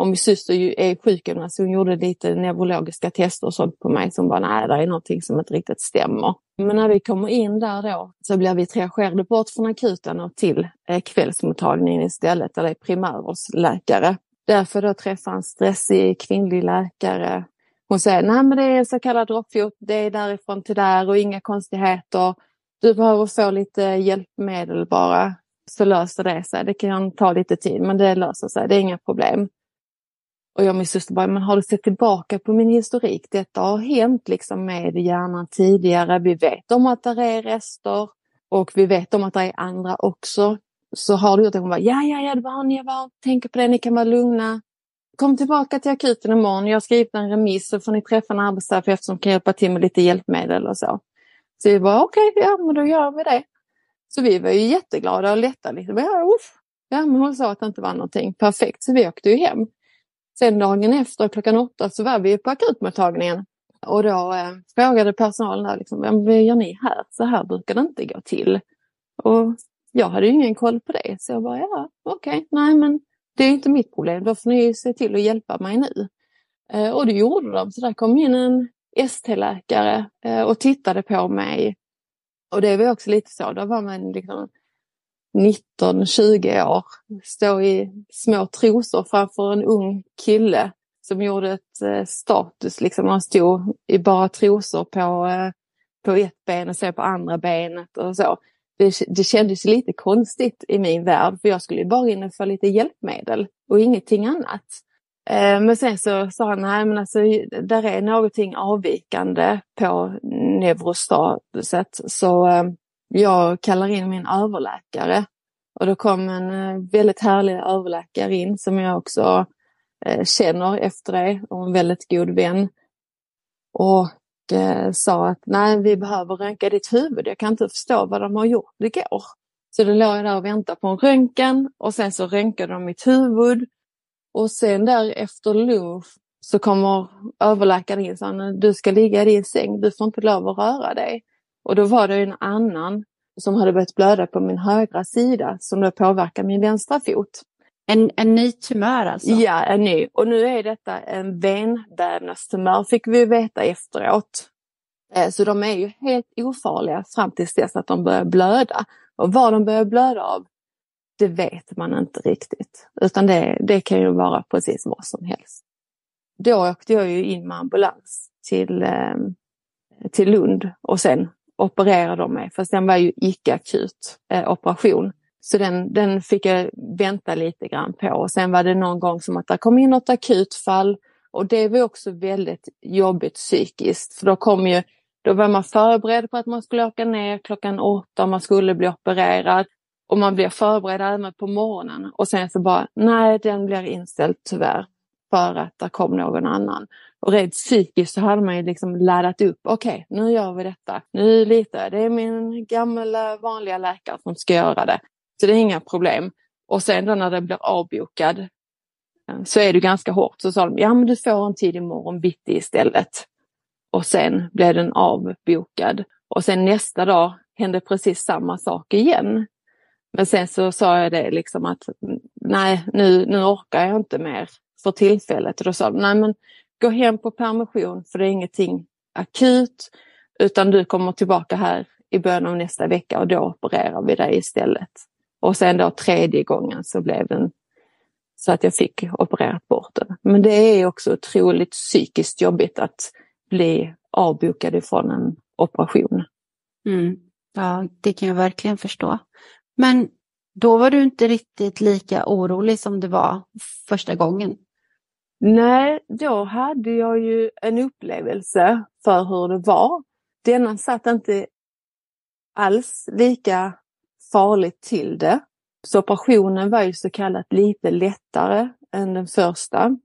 Och min syster är sjukgymnast, hon gjorde lite neurologiska tester och sånt på mig som bara, nej det är någonting som inte riktigt stämmer. Men när vi kommer in där då så blir vi triagerade bort från akuten och till eh, kvällsmottagningen istället, där det är primärvårdsläkare. Därför då träffar en stressig kvinnlig läkare. Hon säger, nej men det är så kallad droppfot, det är därifrån till där och inga konstigheter. Du behöver få lite hjälpmedel bara, så löser det sig. Det kan ta lite tid men det löser sig, det är inga problem. Och jag och min syster bara, men har du sett tillbaka på min historik? Detta har hänt liksom med hjärnan tidigare. Vi vet om att det är rester och vi vet om att det är andra också. Så har du gjort det? Hon bara, ja, ja, ja, det var ni, jag var, tänker på det, ni kan vara lugna. Kom tillbaka till akuten imorgon, jag har skrivit en remiss så får ni träffa en arbetsterapeut som kan hjälpa till med lite hjälpmedel och så. Så vi bara, okej, okay, ja men då gör vi det. Så vi var ju jätteglada och lätta. Liksom. Ja, ja, men hon sa att det inte var någonting. Perfekt, så vi åkte ju hem. Sen dagen efter klockan åtta så var vi på akutmottagningen. Och då eh, frågade personalen där, liksom, vad gör ni här? Så här brukar det inte gå till. Och jag hade ju ingen koll på det. Så jag bara, ja okej, okay, nej men det är inte mitt problem. Då får ni se till att hjälpa mig nu. Eh, och det gjorde de. Så där kom in en ST-läkare eh, och tittade på mig. Och det var också lite så, då var man liksom 19-20 år, stå i små trosor framför en ung kille som gjorde ett eh, status, liksom han stod i bara trosor på, eh, på ett ben och sen på andra benet och så. Det, det kändes lite konstigt i min värld för jag skulle bara in för lite hjälpmedel och ingenting annat. Eh, men sen så sa han, nej men alltså där är någonting avvikande på neurostatuset så eh, jag kallar in min överläkare. Och då kom en eh, väldigt härlig överläkare in som jag också eh, känner efter det och en väldigt god vän. Och eh, sa att nej, vi behöver röntga ditt huvud. Jag kan inte förstå vad de har gjort igår. Så då låg jag där och väntade på en röntgen och sen så röntgade de mitt huvud och sen där efter lunch så kommer överläkaren in och säger du ska ligga i din säng, du får inte lov att röra dig. Och då var det en annan som hade börjat blöda på min högra sida som då påverkar min vänstra fot. En, en ny tumör alltså? Ja, en ny. Och nu är detta en venvävnadstumör fick vi veta efteråt. Eh, så de är ju helt ofarliga fram tills dess att de börjar blöda. Och vad de börjar blöda av, det vet man inte riktigt. Utan det, det kan ju vara precis vad som helst. Då åkte jag ju in med ambulans till, eh, till Lund och sen opererade de mig. Fast den var ju icke-akut eh, operation. Så den, den fick jag vänta lite grann på. Och sen var det någon gång som att det kom in något akutfall. Och det var också väldigt jobbigt psykiskt. För då kom ju då var man förberedd på att man skulle åka ner klockan åtta och man skulle bli opererad. Och man blir förberedd även på morgonen och sen så bara, nej den blir inställd tyvärr för att det kom någon annan. Och rent psykiskt så hade man ju liksom laddat upp, okej okay, nu gör vi detta, nu litar jag, det är min gamla vanliga läkare som ska göra det. Så det är inga problem. Och sen då när det blir avbokad eh, så är det ganska hårt. Så sa de, ja men du får en tid imorgon bitti istället. Och sen blev den avbokad. Och sen nästa dag hände precis samma sak igen. Men sen så sa jag det liksom att nej, nu, nu orkar jag inte mer för tillfället. Och då sa de, nej men gå hem på permission för det är ingenting akut utan du kommer tillbaka här i början av nästa vecka och då opererar vi dig istället. Och sen då tredje gången så blev den så att jag fick opererat bort den. Men det är också otroligt psykiskt jobbigt att bli avbokad ifrån en operation. Mm. Ja, det kan jag verkligen förstå. Men då var du inte riktigt lika orolig som du var första gången? Nej, då hade jag ju en upplevelse för hur det var. Denna satt inte alls lika farligt till det. Så operationen var ju så kallat lite lättare än den första.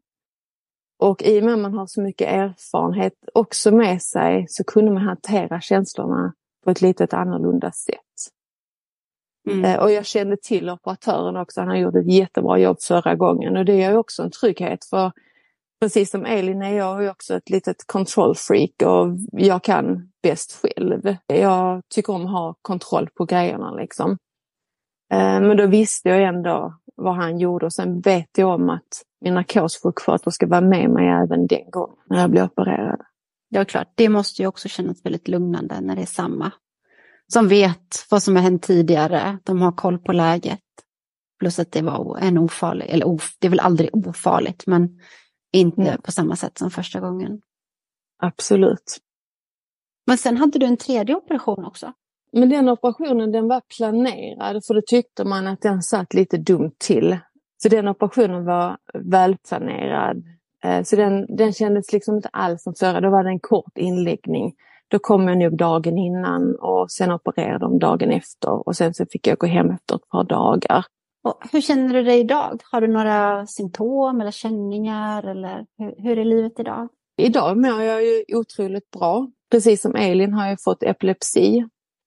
Och i och med att man har så mycket erfarenhet också med sig så kunde man hantera känslorna på ett lite annorlunda sätt. Mm. Eh, och jag kände till operatören också, han har gjort ett jättebra jobb förra gången och det är också en trygghet för precis som Elin är jag också ett litet kontrollfreak och jag kan bäst själv. Jag tycker om att ha kontroll på grejerna liksom. Eh, men då visste jag ändå vad han gjorde och sen vet jag om att min narkossjuksköterska ska vara med mig även den gången när jag blir opererad. Ja, klart. Det måste ju också kännas väldigt lugnande när det är samma. Som vet vad som har hänt tidigare. De har koll på läget. Plus att det var en ofarlig, eller of, det är väl aldrig ofarligt, men inte mm. på samma sätt som första gången. Absolut. Men sen hade du en tredje operation också. Men den operationen den var planerad för då tyckte man att den satt lite dumt till. Så den operationen var välplanerad Eh, så den, den kändes liksom inte alls som förra, då var det en kort inläggning. Då kom jag nog dagen innan och sen opererade de dagen efter och sen så fick jag gå hem efter ett par dagar. Och hur känner du dig idag? Har du några symptom eller känningar eller hur, hur är livet idag? Idag mår jag ju otroligt bra. Precis som Elin har jag fått epilepsi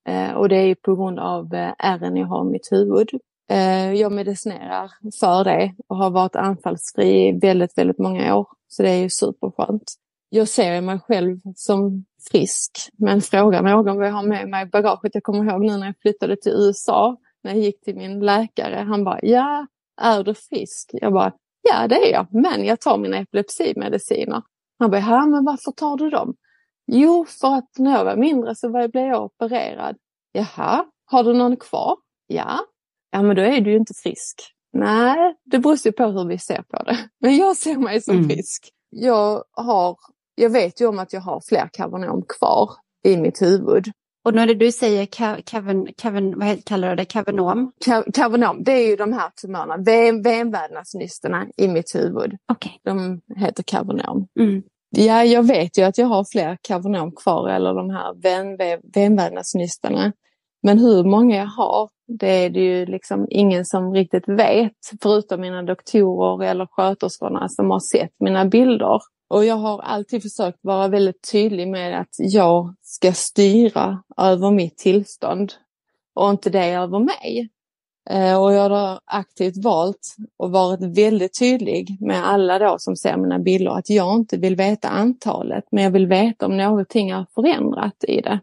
eh, och det är på grund av eh, ärren jag har i mitt huvud. Eh, jag medicinerar för det och har varit anfallsfri i väldigt, väldigt många år. Så det är ju superskönt. Jag ser mig själv som frisk, men frågar någon vad jag har med mig i bagaget. Jag kommer ihåg nu när jag flyttade till USA, när jag gick till min läkare. Han bara, ja, är du frisk? Jag bara, ja det är jag, men jag tar mina epilepsimediciner. Han bara, ja men varför tar du dem? Jo, för att när jag var mindre så blev jag opererad. Jaha, har du någon kvar? Ja. Ja, men då är du ju inte frisk. Nej, det beror ju på hur vi ser på det. Men jag ser mig som mm. frisk. Jag, har, jag vet ju om att jag har fler kavernom kvar i mitt huvud. Och när du säger kaven, kaven, vad kallar du det, kavernom? Kavernom, det är ju de här tumörerna, venvävnadsnysterna i mitt huvud. Okay. De heter kavernom. Mm. Ja, jag vet ju att jag har fler kavernom kvar, eller de här venvävnadsnysterna. Men hur många jag har, det är det ju liksom ingen som riktigt vet, förutom mina doktorer eller sköterskorna som har sett mina bilder. Och jag har alltid försökt vara väldigt tydlig med att jag ska styra över mitt tillstånd och inte det över mig. Eh, och jag har aktivt valt och varit väldigt tydlig med alla då som ser mina bilder att jag inte vill veta antalet men jag vill veta om någonting har förändrat i det.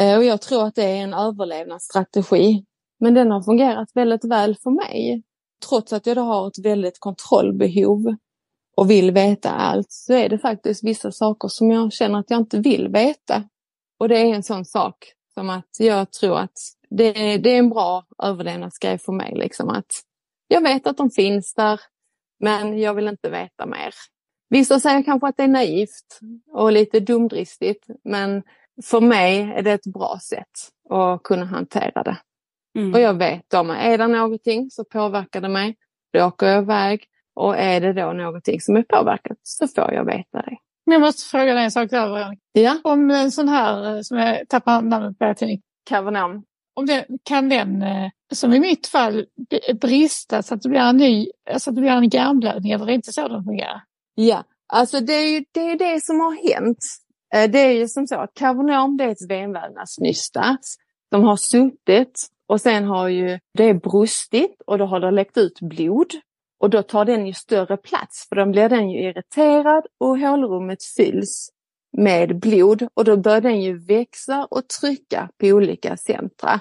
Eh, och jag tror att det är en överlevnadsstrategi. Men den har fungerat väldigt väl för mig. Trots att jag då har ett väldigt kontrollbehov och vill veta allt så är det faktiskt vissa saker som jag känner att jag inte vill veta. Och det är en sån sak som att jag tror att det, det är en bra överlevnadsgrej för mig. Liksom att jag vet att de finns där, men jag vill inte veta mer. Vissa säger kanske att det är naivt och lite dumdristigt, men för mig är det ett bra sätt att kunna hantera det. Mm. Och jag vet om är det någonting så påverkar det mig, då åker jag iväg. Och är det då någonting som är påverkat så får jag veta det. Jag måste fråga dig en sak där, Veronica. Ja? Om en sån här, eh, som jag tappar namnet på tidning. Kavernom. Om den, kan den, eh, som i mitt fall, brista så att det blir en ny, alltså att det blir en hjärnblödning eller är det inte så den fungerar? Ja, alltså det är ju det, är det som har hänt. Eh, det är ju som så att kavernom det är ett venvävnadsnysta. De har suttit och sen har ju det brustit och då har det läckt ut blod. Och då tar den ju större plats för då blir den ju irriterad och hålrummet fylls med blod och då börjar den ju växa och trycka på olika centra.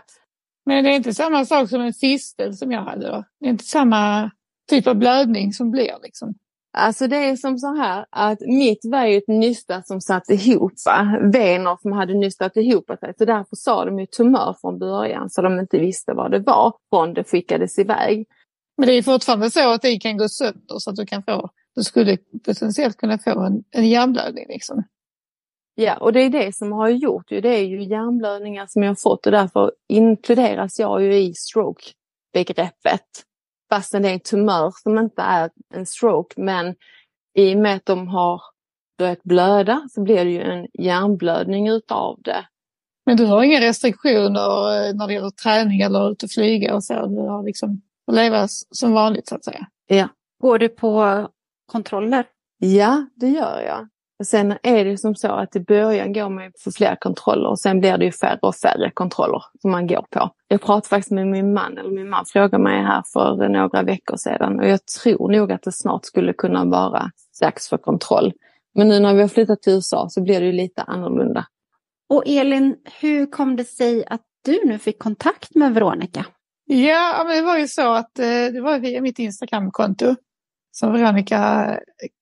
Men det är inte samma sak som en fistel som jag hade då? Det är inte samma typ av blödning som blir liksom? Alltså det är som så här att mitt var ju ett nysta som satt ihop, va? vener som hade nystat ihop sig. Så därför sa de ju tumör från början så de inte visste vad det var från det skickades iväg. Men det är fortfarande så att det kan gå sönder så att du kan få, du skulle potentiellt kunna få en, en hjärnblödning liksom. Ja, och det är det som har gjort det är ju hjärnblödningar som jag har fått och därför inkluderas jag ju i stroke-begreppet fastän det är en tumör som inte är en stroke. Men i och med att de har börjat blöda så blir det ju en hjärnblödning utav det. Men du har inga restriktioner eh, när det gäller träning eller ut och flyga och så? Du har liksom att leva som vanligt så att säga? Ja. Går du på kontroller? Ja, det gör jag. Sen är det som så att i början går man för fler kontroller och sen blir det ju färre och färre kontroller som man går på. Jag pratade faktiskt med min man, eller min man frågade mig här för några veckor sedan och jag tror nog att det snart skulle kunna vara dags för kontroll. Men nu när vi har flyttat till USA så blir det ju lite annorlunda. Och Elin, hur kom det sig att du nu fick kontakt med Veronica? Ja, men det var ju så att eh, det var via mitt Instagramkonto som Veronica eh,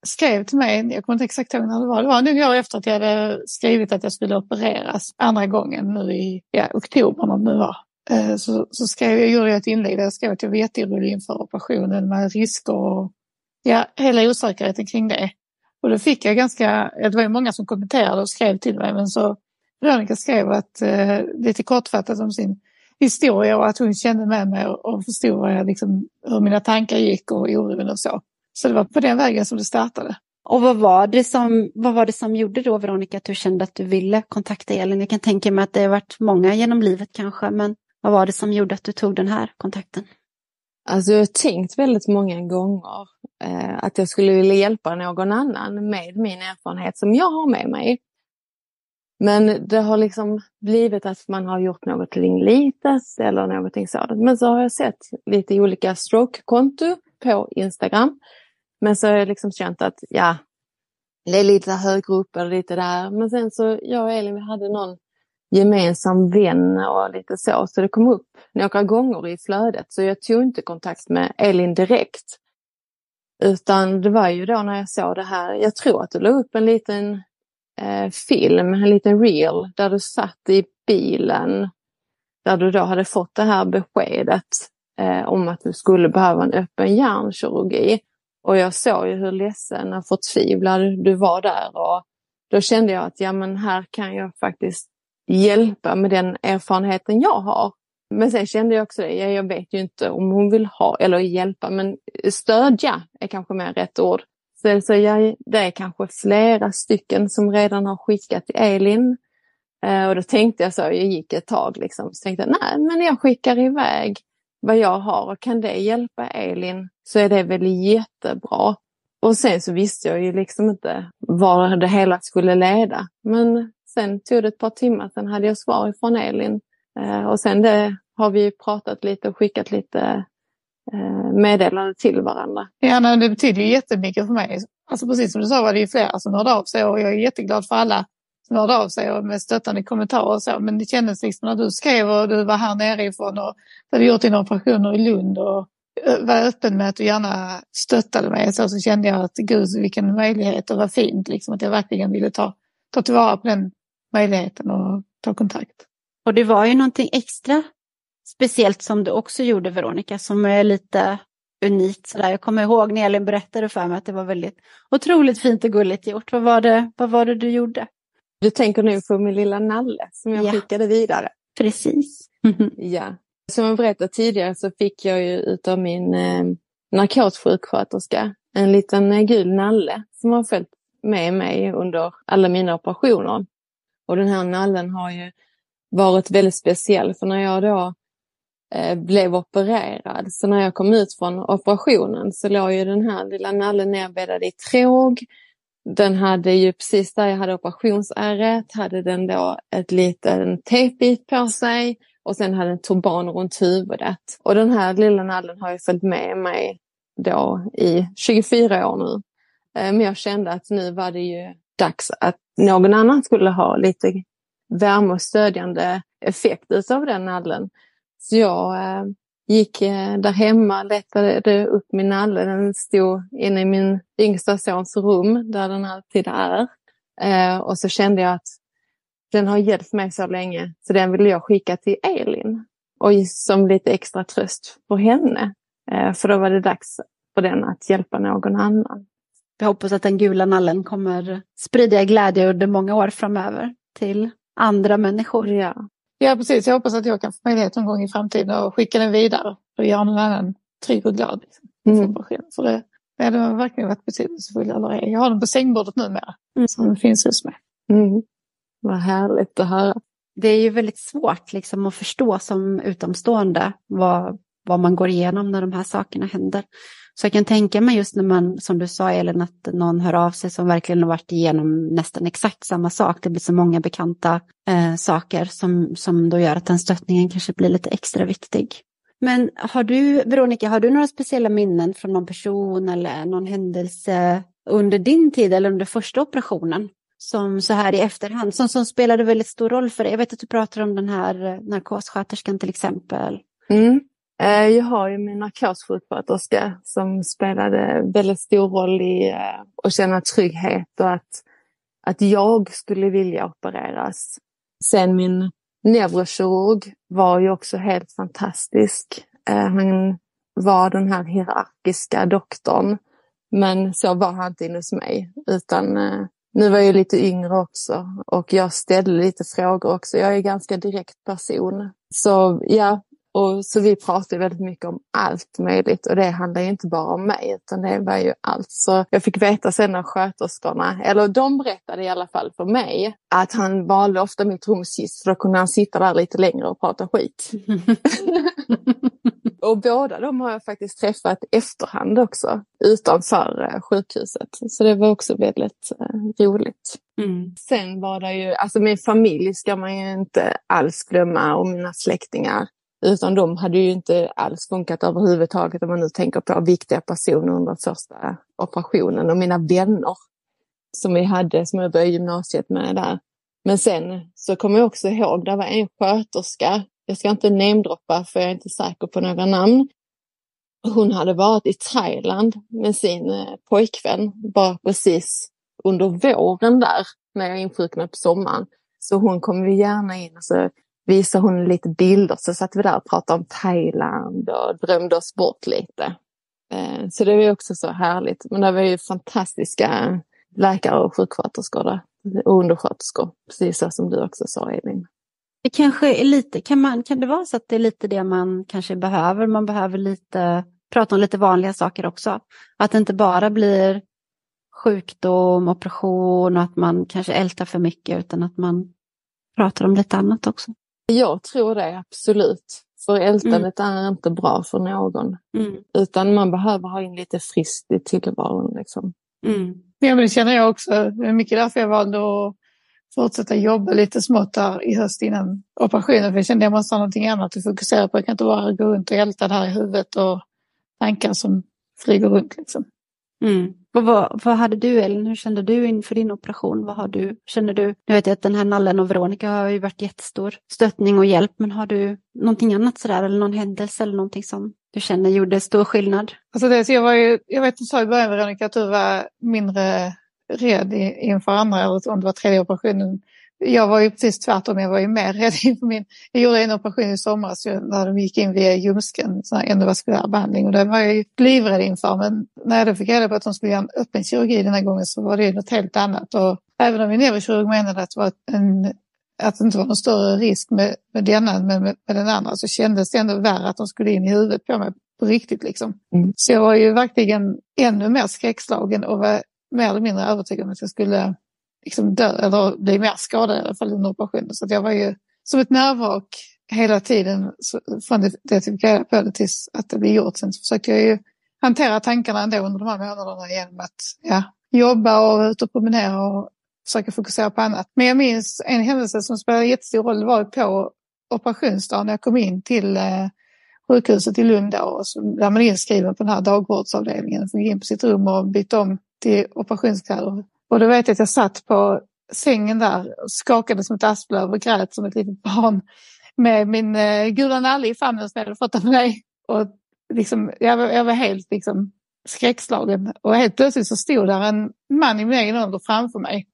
skrev till mig, jag kommer inte exakt ihåg när det var, det var nog år efter att jag hade skrivit att jag skulle opereras andra gången nu i ja, oktober när det nu var. Eh, så, så skrev, jag gjorde jag ett inlägg där jag skrev att jag var jätteorolig inför operationen med risker och ja, hela osäkerheten kring det. Och då fick jag ganska, det var ju många som kommenterade och skrev till mig men så Veronica skrev att, eh, lite kortfattat om sin historia och att hon kände med mig och, förstod vad jag, liksom, hur mina tankar gick och oron och så. Så det var på den vägen som det startade. Och vad var, det som, vad var det som gjorde då, Veronica, att du kände att du ville kontakta Elin? Jag kan tänka mig att det har varit många genom livet kanske, men vad var det som gjorde att du tog den här kontakten? Alltså jag har tänkt väldigt många gånger eh, att jag skulle vilja hjälpa någon annan med min erfarenhet som jag har med mig. Men det har liksom blivit att man har gjort någonting litet eller någonting sådant. Men så har jag sett lite olika stroke-konto på Instagram. Men så har jag liksom känt att ja, det är lite högre upp eller lite där. Men sen så, jag och Elin, vi hade någon gemensam vän och lite så. Så det kom upp några gånger i flödet. Så jag tog inte kontakt med Elin direkt. Utan det var ju då när jag såg det här, jag tror att du la upp en liten eh, film, en liten reel, där du satt i bilen. Där du då hade fått det här beskedet eh, om att du skulle behöva en öppen hjärnkirurgi. Och jag såg ju hur ledsen och förtvivlad du var där. Och då kände jag att ja, men här kan jag faktiskt hjälpa med den erfarenheten jag har. Men sen kände jag också det, jag vet ju inte om hon vill ha, eller hjälpa, men stödja är kanske mer rätt ord. Så, så jag, det är kanske flera stycken som redan har skickat till Elin. Eh, och då tänkte jag så, jag gick ett tag liksom, så tänkte jag, nej men jag skickar iväg vad jag har och kan det hjälpa Elin så är det väl jättebra. Och sen så visste jag ju liksom inte var det hela skulle leda. Men sen tog det ett par timmar, sen hade jag svar från Elin. Eh, och sen det har vi pratat lite och skickat lite meddelanden till varandra. Ja, nej, det betyder ju jättemycket för mig. Alltså precis som du sa var det ju flera som hörde av sig och jag är jätteglad för alla som hörde av sig och med stöttande kommentarer och så. Men det kändes liksom när du skrev och du var här nerifrån och du hade gjort dina operationer i Lund och var öppen med att du gärna stöttade mig så, så kände jag att gud vilken möjlighet och vad fint liksom att jag verkligen ville ta, ta tillvara på den möjligheten och ta kontakt. Och det var ju någonting extra speciellt som du också gjorde Veronica som är lite unikt. Sådär. Jag kommer ihåg när Elin berättade för mig att det var väldigt otroligt fint och gulligt gjort. Vad var det, vad var det du gjorde? Du tänker nu på min lilla Nalle som jag ja. skickade vidare. Precis. ja. Som jag berättade tidigare så fick jag ju utav min eh, narkossjuksköterska en liten eh, gul nalle som har följt med mig under alla mina operationer. Och den här nallen har ju varit väldigt speciell för när jag då Eh, blev opererad, så när jag kom ut från operationen så låg ju den här lilla nallen nerbäddad i tråg. Den hade ju precis där jag hade operationsärret, hade den då ett liten tejpbit på sig och sen hade den turban runt huvudet. Och den här lilla nallen har ju följt med mig då i 24 år nu. Eh, men jag kände att nu var det ju dags att någon annan skulle ha lite värme och stödjande effekt av den nallen. Så jag eh, gick eh, där hemma, letade upp min nalle. Den stod inne i min yngsta sons rum där den alltid är. Eh, och så kände jag att den har hjälpt mig så länge så den vill jag skicka till Elin. Och som lite extra tröst för henne. För då var det dags för den att hjälpa någon annan. Jag hoppas att den gula nallen kommer sprida glädje under många år framöver till andra människor. Ja. Ja, precis. Jag hoppas att jag kan få möjlighet någon gång i framtiden att skicka den vidare och göra någon annan trygg och glad. Liksom, mm. För det, det hade verkligen varit betydelsefullt. Jag har den på sängbordet numera, mm. som finns hos mig. Mm. Vad härligt att höra. Det är ju väldigt svårt liksom, att förstå som utomstående vad, vad man går igenom när de här sakerna händer. Så jag kan tänka mig just när man, som du sa Elin, att någon hör av sig som verkligen har varit igenom nästan exakt samma sak. Det blir så många bekanta eh, saker som, som då gör att den stöttningen kanske blir lite extra viktig. Men har du, Veronica, har du några speciella minnen från någon person eller någon händelse under din tid eller under första operationen? Som så här i efterhand, som, som spelade väldigt stor roll för dig. Jag vet att du pratar om den här eh, narkossköterskan till exempel. Mm. Eh, jag har ju min narkossjuksköterska som spelade väldigt stor roll i eh, att känna trygghet och att, att jag skulle vilja opereras. Sen min neurokirurg var ju också helt fantastisk. Eh, han var den här hierarkiska doktorn. Men så var han inte inne hos mig. Utan nu var jag lite yngre också och jag ställde lite frågor också. Jag är en ganska direkt person. Så ja, och så vi pratade väldigt mycket om allt möjligt och det handlar ju inte bara om mig utan det var ju allt. Så jag fick veta sen av sköterskorna, eller de berättade i alla fall för mig, att han valde ofta mitt rum sist för då kunde han sitta där lite längre och prata skit. och båda de har jag faktiskt träffat efterhand också utanför eh, sjukhuset. Så det var också väldigt eh, roligt. Mm. Sen var det ju, alltså min familj ska man ju inte alls glömma och mina släktingar. Utan de hade ju inte alls funkat överhuvudtaget om man nu tänker på viktiga personer under första operationen och mina vänner som vi hade, som jag började gymnasiet med där. Men sen så kommer jag också ihåg, det var en sköterska, jag ska inte namedroppa för jag är inte säker på några namn. Hon hade varit i Thailand med sin eh, pojkvän bara precis under våren där när jag insjuknade på sommaren. Så hon kom ju gärna in och så visade hon lite bilder så satt vi där och pratade om Thailand och drömde oss bort lite. Eh, så det var också så härligt. Men det var ju fantastiska läkare och sjuksköterskor där. Och undersköterskor, precis så som du också sa Elin. Det kanske är lite, kan, man, kan det vara så att det är lite det man kanske behöver? Man behöver lite, prata om lite vanliga saker också. Att det inte bara blir sjukdom, operation och att man kanske ältar för mycket utan att man pratar om lite annat också. Jag tror det, absolut. För ältandet mm. är inte bra för någon. Mm. Utan man behöver ha in lite friskt i tillvaron. Liksom. Mm. Ja, men det känner jag också. Det är mycket därför jag valde att fortsätta jobba lite smått där i höst innan operationen. För jag kände att jag måste ha någonting annat att fokusera på. Jag kan inte bara gå runt och älta det här i huvudet och tankar som flyger runt. Liksom. Mm. Och vad, vad hade du Elin, hur kände du inför din operation? Vad har du, känner du? Nu vet jag att den här nallen och Veronica har ju varit jättestor stöttning och hjälp, men har du någonting annat sådär eller någon händelse eller någonting som du känner gjorde stor skillnad? Alltså det, jag, var ju, jag vet du sa i början Veronica att du var mindre rädd inför andra, eller om det var tredje operationen jag var ju precis tvärtom, jag var ju mer rädd inför min... Jag gjorde en operation i somras när de gick in via ljumsken, endovaskulär behandling och den var jag ju livrädd inför. Men när jag då fick reda på att de skulle göra en öppen kirurgi den här gången så var det något helt annat. Och även om min neurokirurg menade att det, var en, att det inte var någon större risk med, med denna än med, med, den andra så kändes det ändå värre att de skulle in i huvudet på mig på riktigt. Liksom. Mm. Så jag var ju verkligen ännu mer skräckslagen och var mer eller mindre övertygad om att jag skulle liksom dö eller bli mer skadad i alla fall under operationen. Så jag var ju som ett nervvrak hela tiden från det jag fick reda på det tills att det blev gjort. Sen så försökte jag ju hantera tankarna ändå under de här månaderna genom att ja, jobba och vara ute och promenera och försöka fokusera på annat. Men jag minns en händelse som spelade jättestor roll. Det var på operationsdagen när jag kom in till eh, sjukhuset i Lund då, och så blev man inskriven på den här dagvårdsavdelningen. och Fick in på sitt rum och byta om till operationskläder och då vet jag att jag satt på sängen där och skakade som ett asplöv och grät som ett litet barn med min eh, gula nalle i famnen som jag hade fått av mig. Och liksom, jag, var, jag var helt liksom, skräckslagen och helt plötsligt så stod där en man i min egen ålder framför mig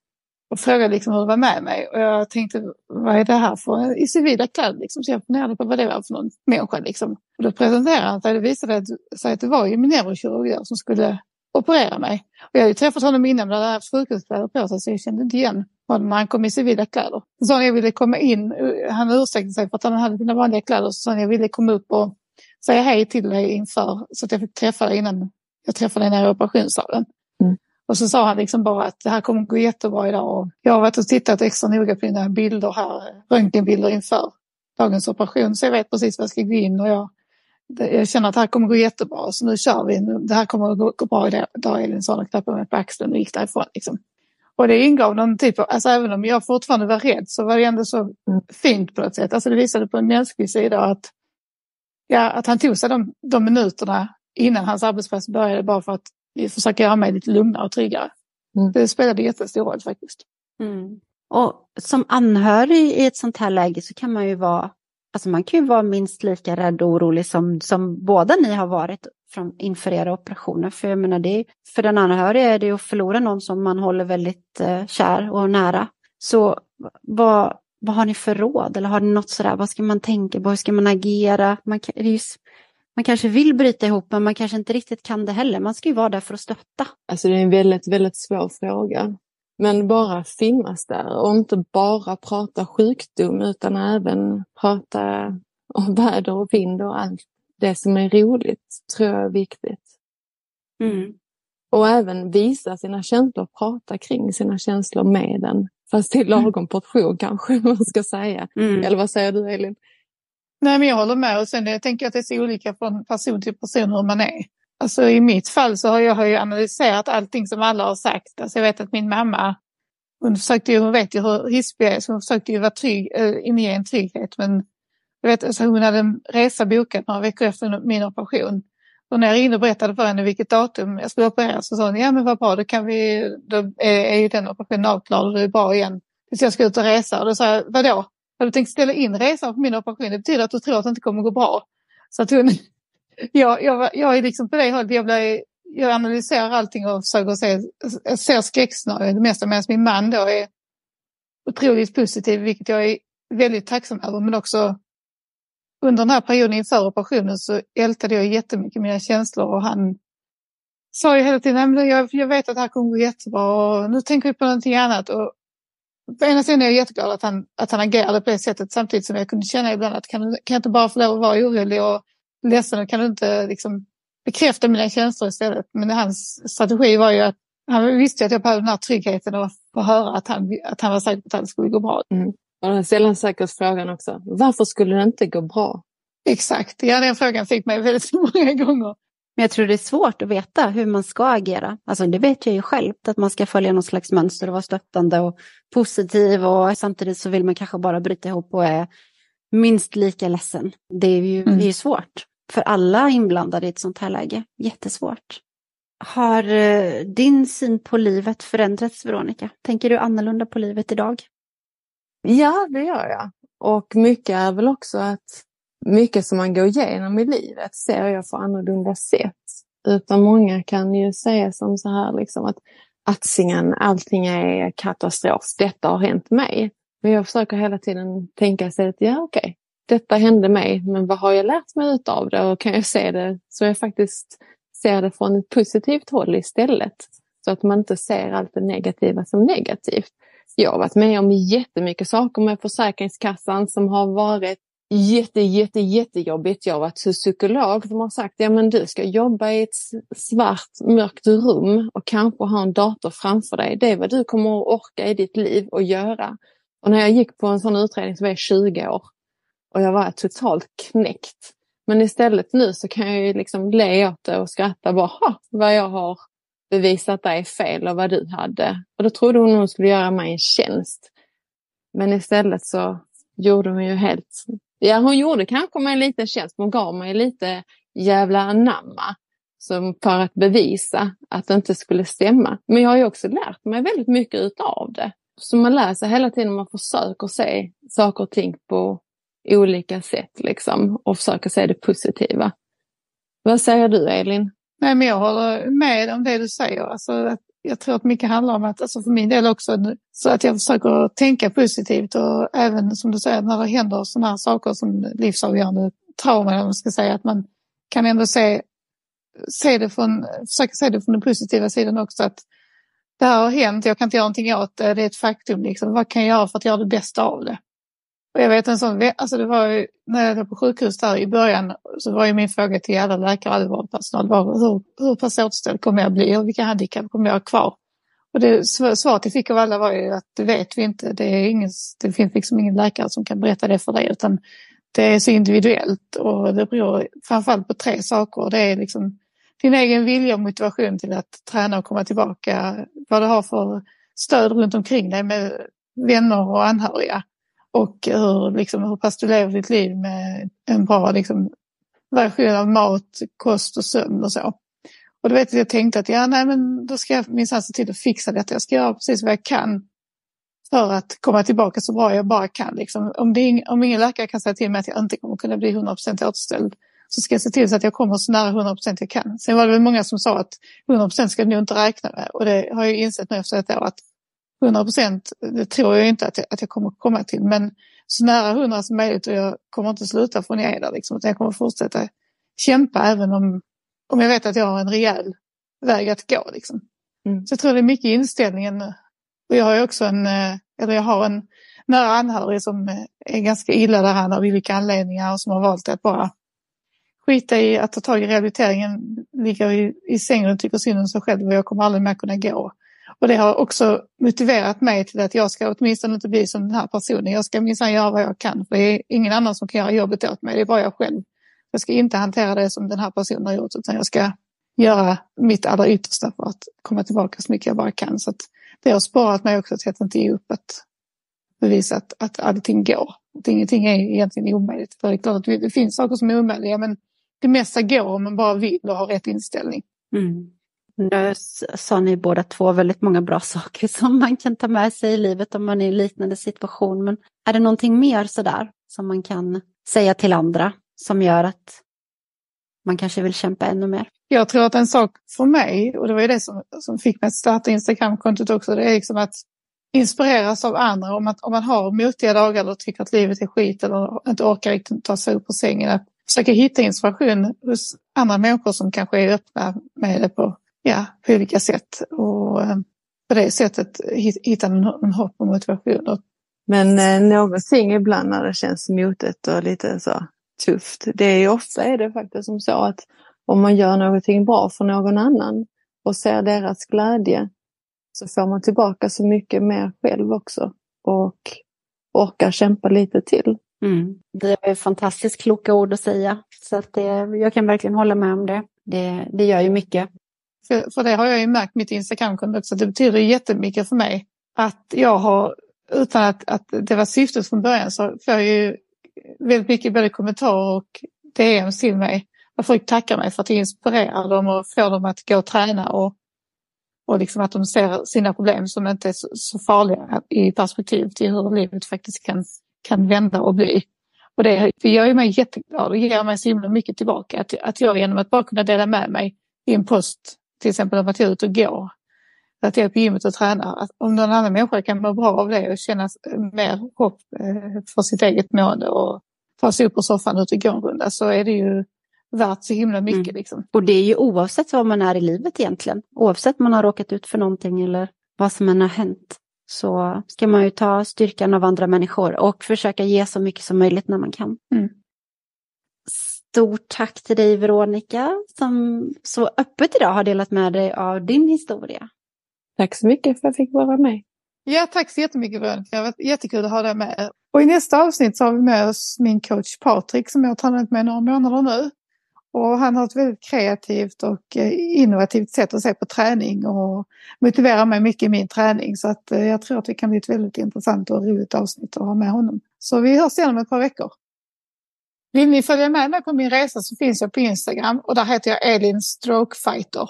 och frågade liksom hur det var med mig. Och jag tänkte, vad är det här för i civila kläder? Liksom. Så jag funderade på vad det var för någon människa. Liksom. Och då presenterade han sig. Det visade sig att det var ju min neurokirurg som skulle operera mig. Och jag hade träffat honom innan men hade haft sjukhuskläder på sig så jag kände inte igen honom när han kom i civila kläder. Så sa jag ville komma in, han ursäktade sig för att han hade sina vanliga kläder, så sa han jag ville komma upp och säga hej till dig inför så att jag fick träffa dig innan jag träffade dig nere i operationssalen. Mm. Och så sa han liksom bara att det här kommer gå jättebra idag och jag har varit och tittat extra noga på dina bilder här, röntgenbilder inför dagens operation så jag vet precis vad jag ska gå in och jag jag känner att det här kommer gå jättebra så nu kör vi. Det här kommer gå, gå bra idag Elin sa och klappade mig på axeln och gick därifrån. Liksom. Och det ingav någon typ av, alltså även om jag fortfarande var rädd så var det ändå så fint på något sätt. Alltså det visade på en mänsklig sida att, ja, att han tog sig de, de minuterna innan hans arbetsplats började bara för att försöka göra mig lite lugnare och tryggare. Mm. Det spelade jättestor roll faktiskt. Mm. Och som anhörig i ett sånt här läge så kan man ju vara Alltså man kan ju vara minst lika rädd och orolig som, som båda ni har varit från, inför era operationer. För jag menar, det, för den anhöriga är det ju att förlora någon som man håller väldigt eh, kär och nära. Så vad, vad har ni för råd? Eller har ni något sådär, vad ska man tänka på? Hur ska man agera? Man, just, man kanske vill bryta ihop men man kanske inte riktigt kan det heller. Man ska ju vara där för att stötta. Alltså det är en väldigt, väldigt svår fråga. Men bara finnas där och inte bara prata sjukdom utan även prata och väder och vind och allt det som är roligt tror jag är viktigt. Mm. Och även visa sina känslor, prata kring sina känslor med den. Fast i lagom portion kanske man ska säga. Mm. Eller vad säger du Elin? Nej, men jag håller med. Och sen jag tänker att det är så olika från person till person hur man är. Alltså i mitt fall så har jag, har ju analyserat allting som alla har sagt. Alltså jag vet att min mamma, hon, försökte ju, hon vet ju hur hispig jag är, så hon försökte ju vara trygg, äh, inge en trygghet. Men jag vet, alltså hon hade en resa bokad några veckor efter min operation. Och när jag ringde och berättade för henne vilket datum jag skulle opereras så sa hon, ja men vad bra, då, kan vi, då är, är ju den operationen avklarad och det är bra igen. Tills jag ska ut och resa. Och då sa jag, vadå? Har du tänkt ställa in resan på min operation? Det betyder att du tror att det inte kommer gå bra. Så att hon, jag, jag, jag är liksom på det hållet, jag, blir, jag analyserar allting och försöker se, ser skräckscenarier det mesta medan min man då är otroligt positiv, vilket jag är väldigt tacksam över. Men också under den här perioden inför operationen så ältade jag jättemycket mina känslor och han sa ju hela tiden, jag, jag vet att det här kommer gå jättebra och nu tänker vi på någonting annat. Och på ena sidan är jag jätteglad att han, att han agerade på det sättet samtidigt som jag kunde känna ibland att kan, kan jag inte bara få lov att vara orolig och ledsen och kan du inte liksom bekräfta mina känslor istället. Men hans strategi var ju att han visste att jag behövde den här tryggheten och få höra att han, att han var säker på att det skulle gå bra. Mm. Och den sällan säkert frågan också, varför skulle det inte gå bra? Exakt, ja den frågan fick mig väldigt många gånger. Men jag tror det är svårt att veta hur man ska agera. Alltså det vet jag ju själv, att man ska följa någon slags mönster och vara stöttande och positiv och samtidigt så vill man kanske bara bryta ihop och är minst lika ledsen. Det är ju, mm. det är svårt för alla inblandade i ett sånt här läge. Jättesvårt. Har eh, din syn på livet förändrats, Veronica? Tänker du annorlunda på livet idag? Ja, det gör jag. Och mycket är väl också att mycket som man går igenom i livet ser jag på annorlunda sätt. Utan många kan ju säga som så här liksom att attsingen, allting är katastrof, detta har hänt mig. Men jag försöker hela tiden tänka sig att ja okej, okay, detta hände mig, men vad har jag lärt mig av det? Och kan jag se det så jag faktiskt ser det från ett positivt håll istället. Så att man inte ser allt det negativa som negativt. Jag har varit med om jättemycket saker med Försäkringskassan som har varit jätte, jätte, jättejobbigt. Jag har varit hos psykolog som har sagt ja men du ska jobba i ett svart, mörkt rum och kanske ha en dator framför dig. Det är vad du kommer att orka i ditt liv och göra. Och när jag gick på en sån utredning så var jag 20 år och jag var totalt knäckt. Men istället nu så kan jag ju liksom le åt det och skratta bara, vad jag har bevisat dig fel och vad du hade. Och då trodde hon hon skulle göra mig en tjänst. Men istället så gjorde hon ju helt... Ja, hon gjorde kanske mig en liten tjänst, hon gav mig lite jävla anamma. Som för att bevisa att det inte skulle stämma. Men jag har ju också lärt mig väldigt mycket utav det. Så man lär sig hela tiden, man försöker se saker och ting på olika sätt liksom och försöka se det positiva. Vad säger du Elin? Nej, men jag håller med om det du säger. Alltså, jag tror att mycket handlar om att, alltså för min del också, så att jag försöker tänka positivt och även som du säger när det händer sådana här saker som livsavgörande trauman, man ska säga, att man kan ändå se, se det från, försöka se det från den positiva sidan också. att Det här har hänt, jag kan inte göra någonting åt det, det är ett faktum. Liksom. Vad kan jag göra för att göra det bästa av det? Och jag vet en sån, alltså det var ju, när jag var på sjukhus där i början så var ju min fråga till alla läkare och vårdpersonal var hur, hur pass återställd kommer jag bli och vilka handikapp kommer jag ha kvar? Och det svaret jag fick av alla var ju att det vet vi inte. Det, är ingen, det finns liksom ingen läkare som kan berätta det för dig utan det är så individuellt och det beror framförallt på tre saker. Det är liksom din egen vilja och motivation till att träna och komma tillbaka. Vad du har för stöd runt omkring dig med vänner och anhöriga och hur, liksom, hur pass du lever ditt liv med en bra liksom, variation av mat, kost och sömn och så. Och då vet jag, jag tänkte att ja, nej, men då ska jag minsann se till att fixa detta. Jag ska göra precis vad jag kan för att komma tillbaka så bra jag bara kan. Liksom. Om, det, om ingen läkare kan säga till mig att jag inte kommer kunna bli 100% återställd så ska jag se till så att jag kommer så nära 100% jag kan. Sen var det väl många som sa att 100% ska du nog inte räkna med och det har jag insett nu efter ett år att 100 procent, det tror jag inte att jag, att jag kommer komma till, men så nära 100 som möjligt och jag kommer inte sluta från jag är där. Liksom, utan jag kommer fortsätta kämpa även om, om jag vet att jag har en rejäl väg att gå. Liksom. Mm. Så jag tror det är mycket inställningen. Och jag har också en, eh, eller jag har en nära anhörig som är ganska illa däran av olika anledningar och som har valt att bara skita i att ta tag i rehabiliteringen, ligga i, i sängen och tycker synd om sig själv och jag kommer aldrig mer kunna gå. Och det har också motiverat mig till att jag ska åtminstone inte bli som den här personen. Jag ska minsann göra vad jag kan för det är ingen annan som kan göra jobbet åt mig, det är bara jag själv. Jag ska inte hantera det som den här personen har gjort utan jag ska göra mitt allra yttersta för att komma tillbaka så mycket jag bara kan. Så det har sparat mig också till att inte ge upp att bevisa att, att allting går. Att ingenting är egentligen omöjligt. För det är klart att det finns saker som är omöjliga men det mesta går om man bara vill och har rätt inställning. Mm. Nu sa ni båda två väldigt många bra saker som man kan ta med sig i livet om man är i en liknande situation. Men är det någonting mer sådär som man kan säga till andra som gör att man kanske vill kämpa ännu mer? Jag tror att en sak för mig, och det var ju det som, som fick mig att starta Instagramkontot också, det är liksom att inspireras av andra. Om, att, om man har motiga dagar eller tycker att livet är skit eller inte orkar riktigt ta sig upp på sängen, att försöka hitta inspiration hos andra människor som kanske är öppna med det på, ja, på olika sätt. Och eh, på det sättet hitta en, en hopp och motivation. Men eh, någonting ibland när det känns motigt och lite så tufft. Det är ofta är det faktiskt som så att om man gör någonting bra för någon annan och ser deras glädje så får man tillbaka så mycket mer själv också och orkar kämpa lite till. Mm. Det är fantastiskt kloka ord att säga. Så att det, jag kan verkligen hålla med om det. Det, det gör ju mycket. För, för det har jag ju märkt mitt Instagramkonto också. Det betyder jättemycket för mig att jag har, utan att, att det var syftet från början, så får jag ju väldigt mycket både kommentarer och DMs till mig. Där folk tackar mig för att jag inspirerar dem och får dem att gå och träna och, och liksom att de ser sina problem som inte är så, så farliga i perspektiv till hur livet faktiskt kan kan vända och bli. Och det, det gör ju mig jätteglad och ger mig så himla mycket tillbaka. Att, att jag genom att bara kunna dela med mig i en post, till exempel att är ute och går, att jag är på gymmet och tränar, att om någon annan människa kan må bra av det och känna mer hopp eh, för sitt eget mående och ta sig upp på soffan och ut och gå en runda så är det ju värt så himla mycket. Mm. Liksom. Och det är ju oavsett vad man är i livet egentligen, oavsett om man har råkat ut för någonting eller vad som än har hänt så ska man ju ta styrkan av andra människor och försöka ge så mycket som möjligt när man kan. Mm. Stort tack till dig Veronica som så öppet idag har delat med dig av din historia. Tack så mycket för att jag fick vara med. Ja, tack så jättemycket Veronica. Det varit jättekul att ha dig med. Och i nästa avsnitt så har vi med oss min coach Patrik som jag har tränat med några månader nu. Och han har ett väldigt kreativt och eh, innovativt sätt att se på träning och motiverar mig mycket i min träning. Så att eh, jag tror att det kan bli ett väldigt intressant och roligt avsnitt att ha med honom. Så vi hörs igen om ett par veckor. Vill ni följa med mig på min resa så finns jag på Instagram och där heter jag Elin Strokefighter.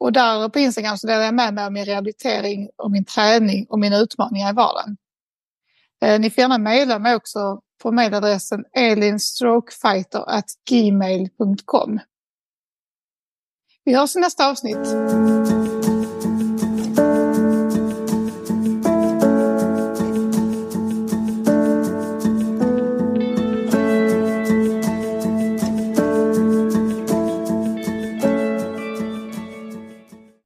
Och där på Instagram så delar jag med mig av min rehabilitering och min träning och mina utmaningar i vardagen. Eh, ni får gärna mejla mig också på mejladressen elinstроkefighter.gmail.com. Vi hörs i nästa avsnitt.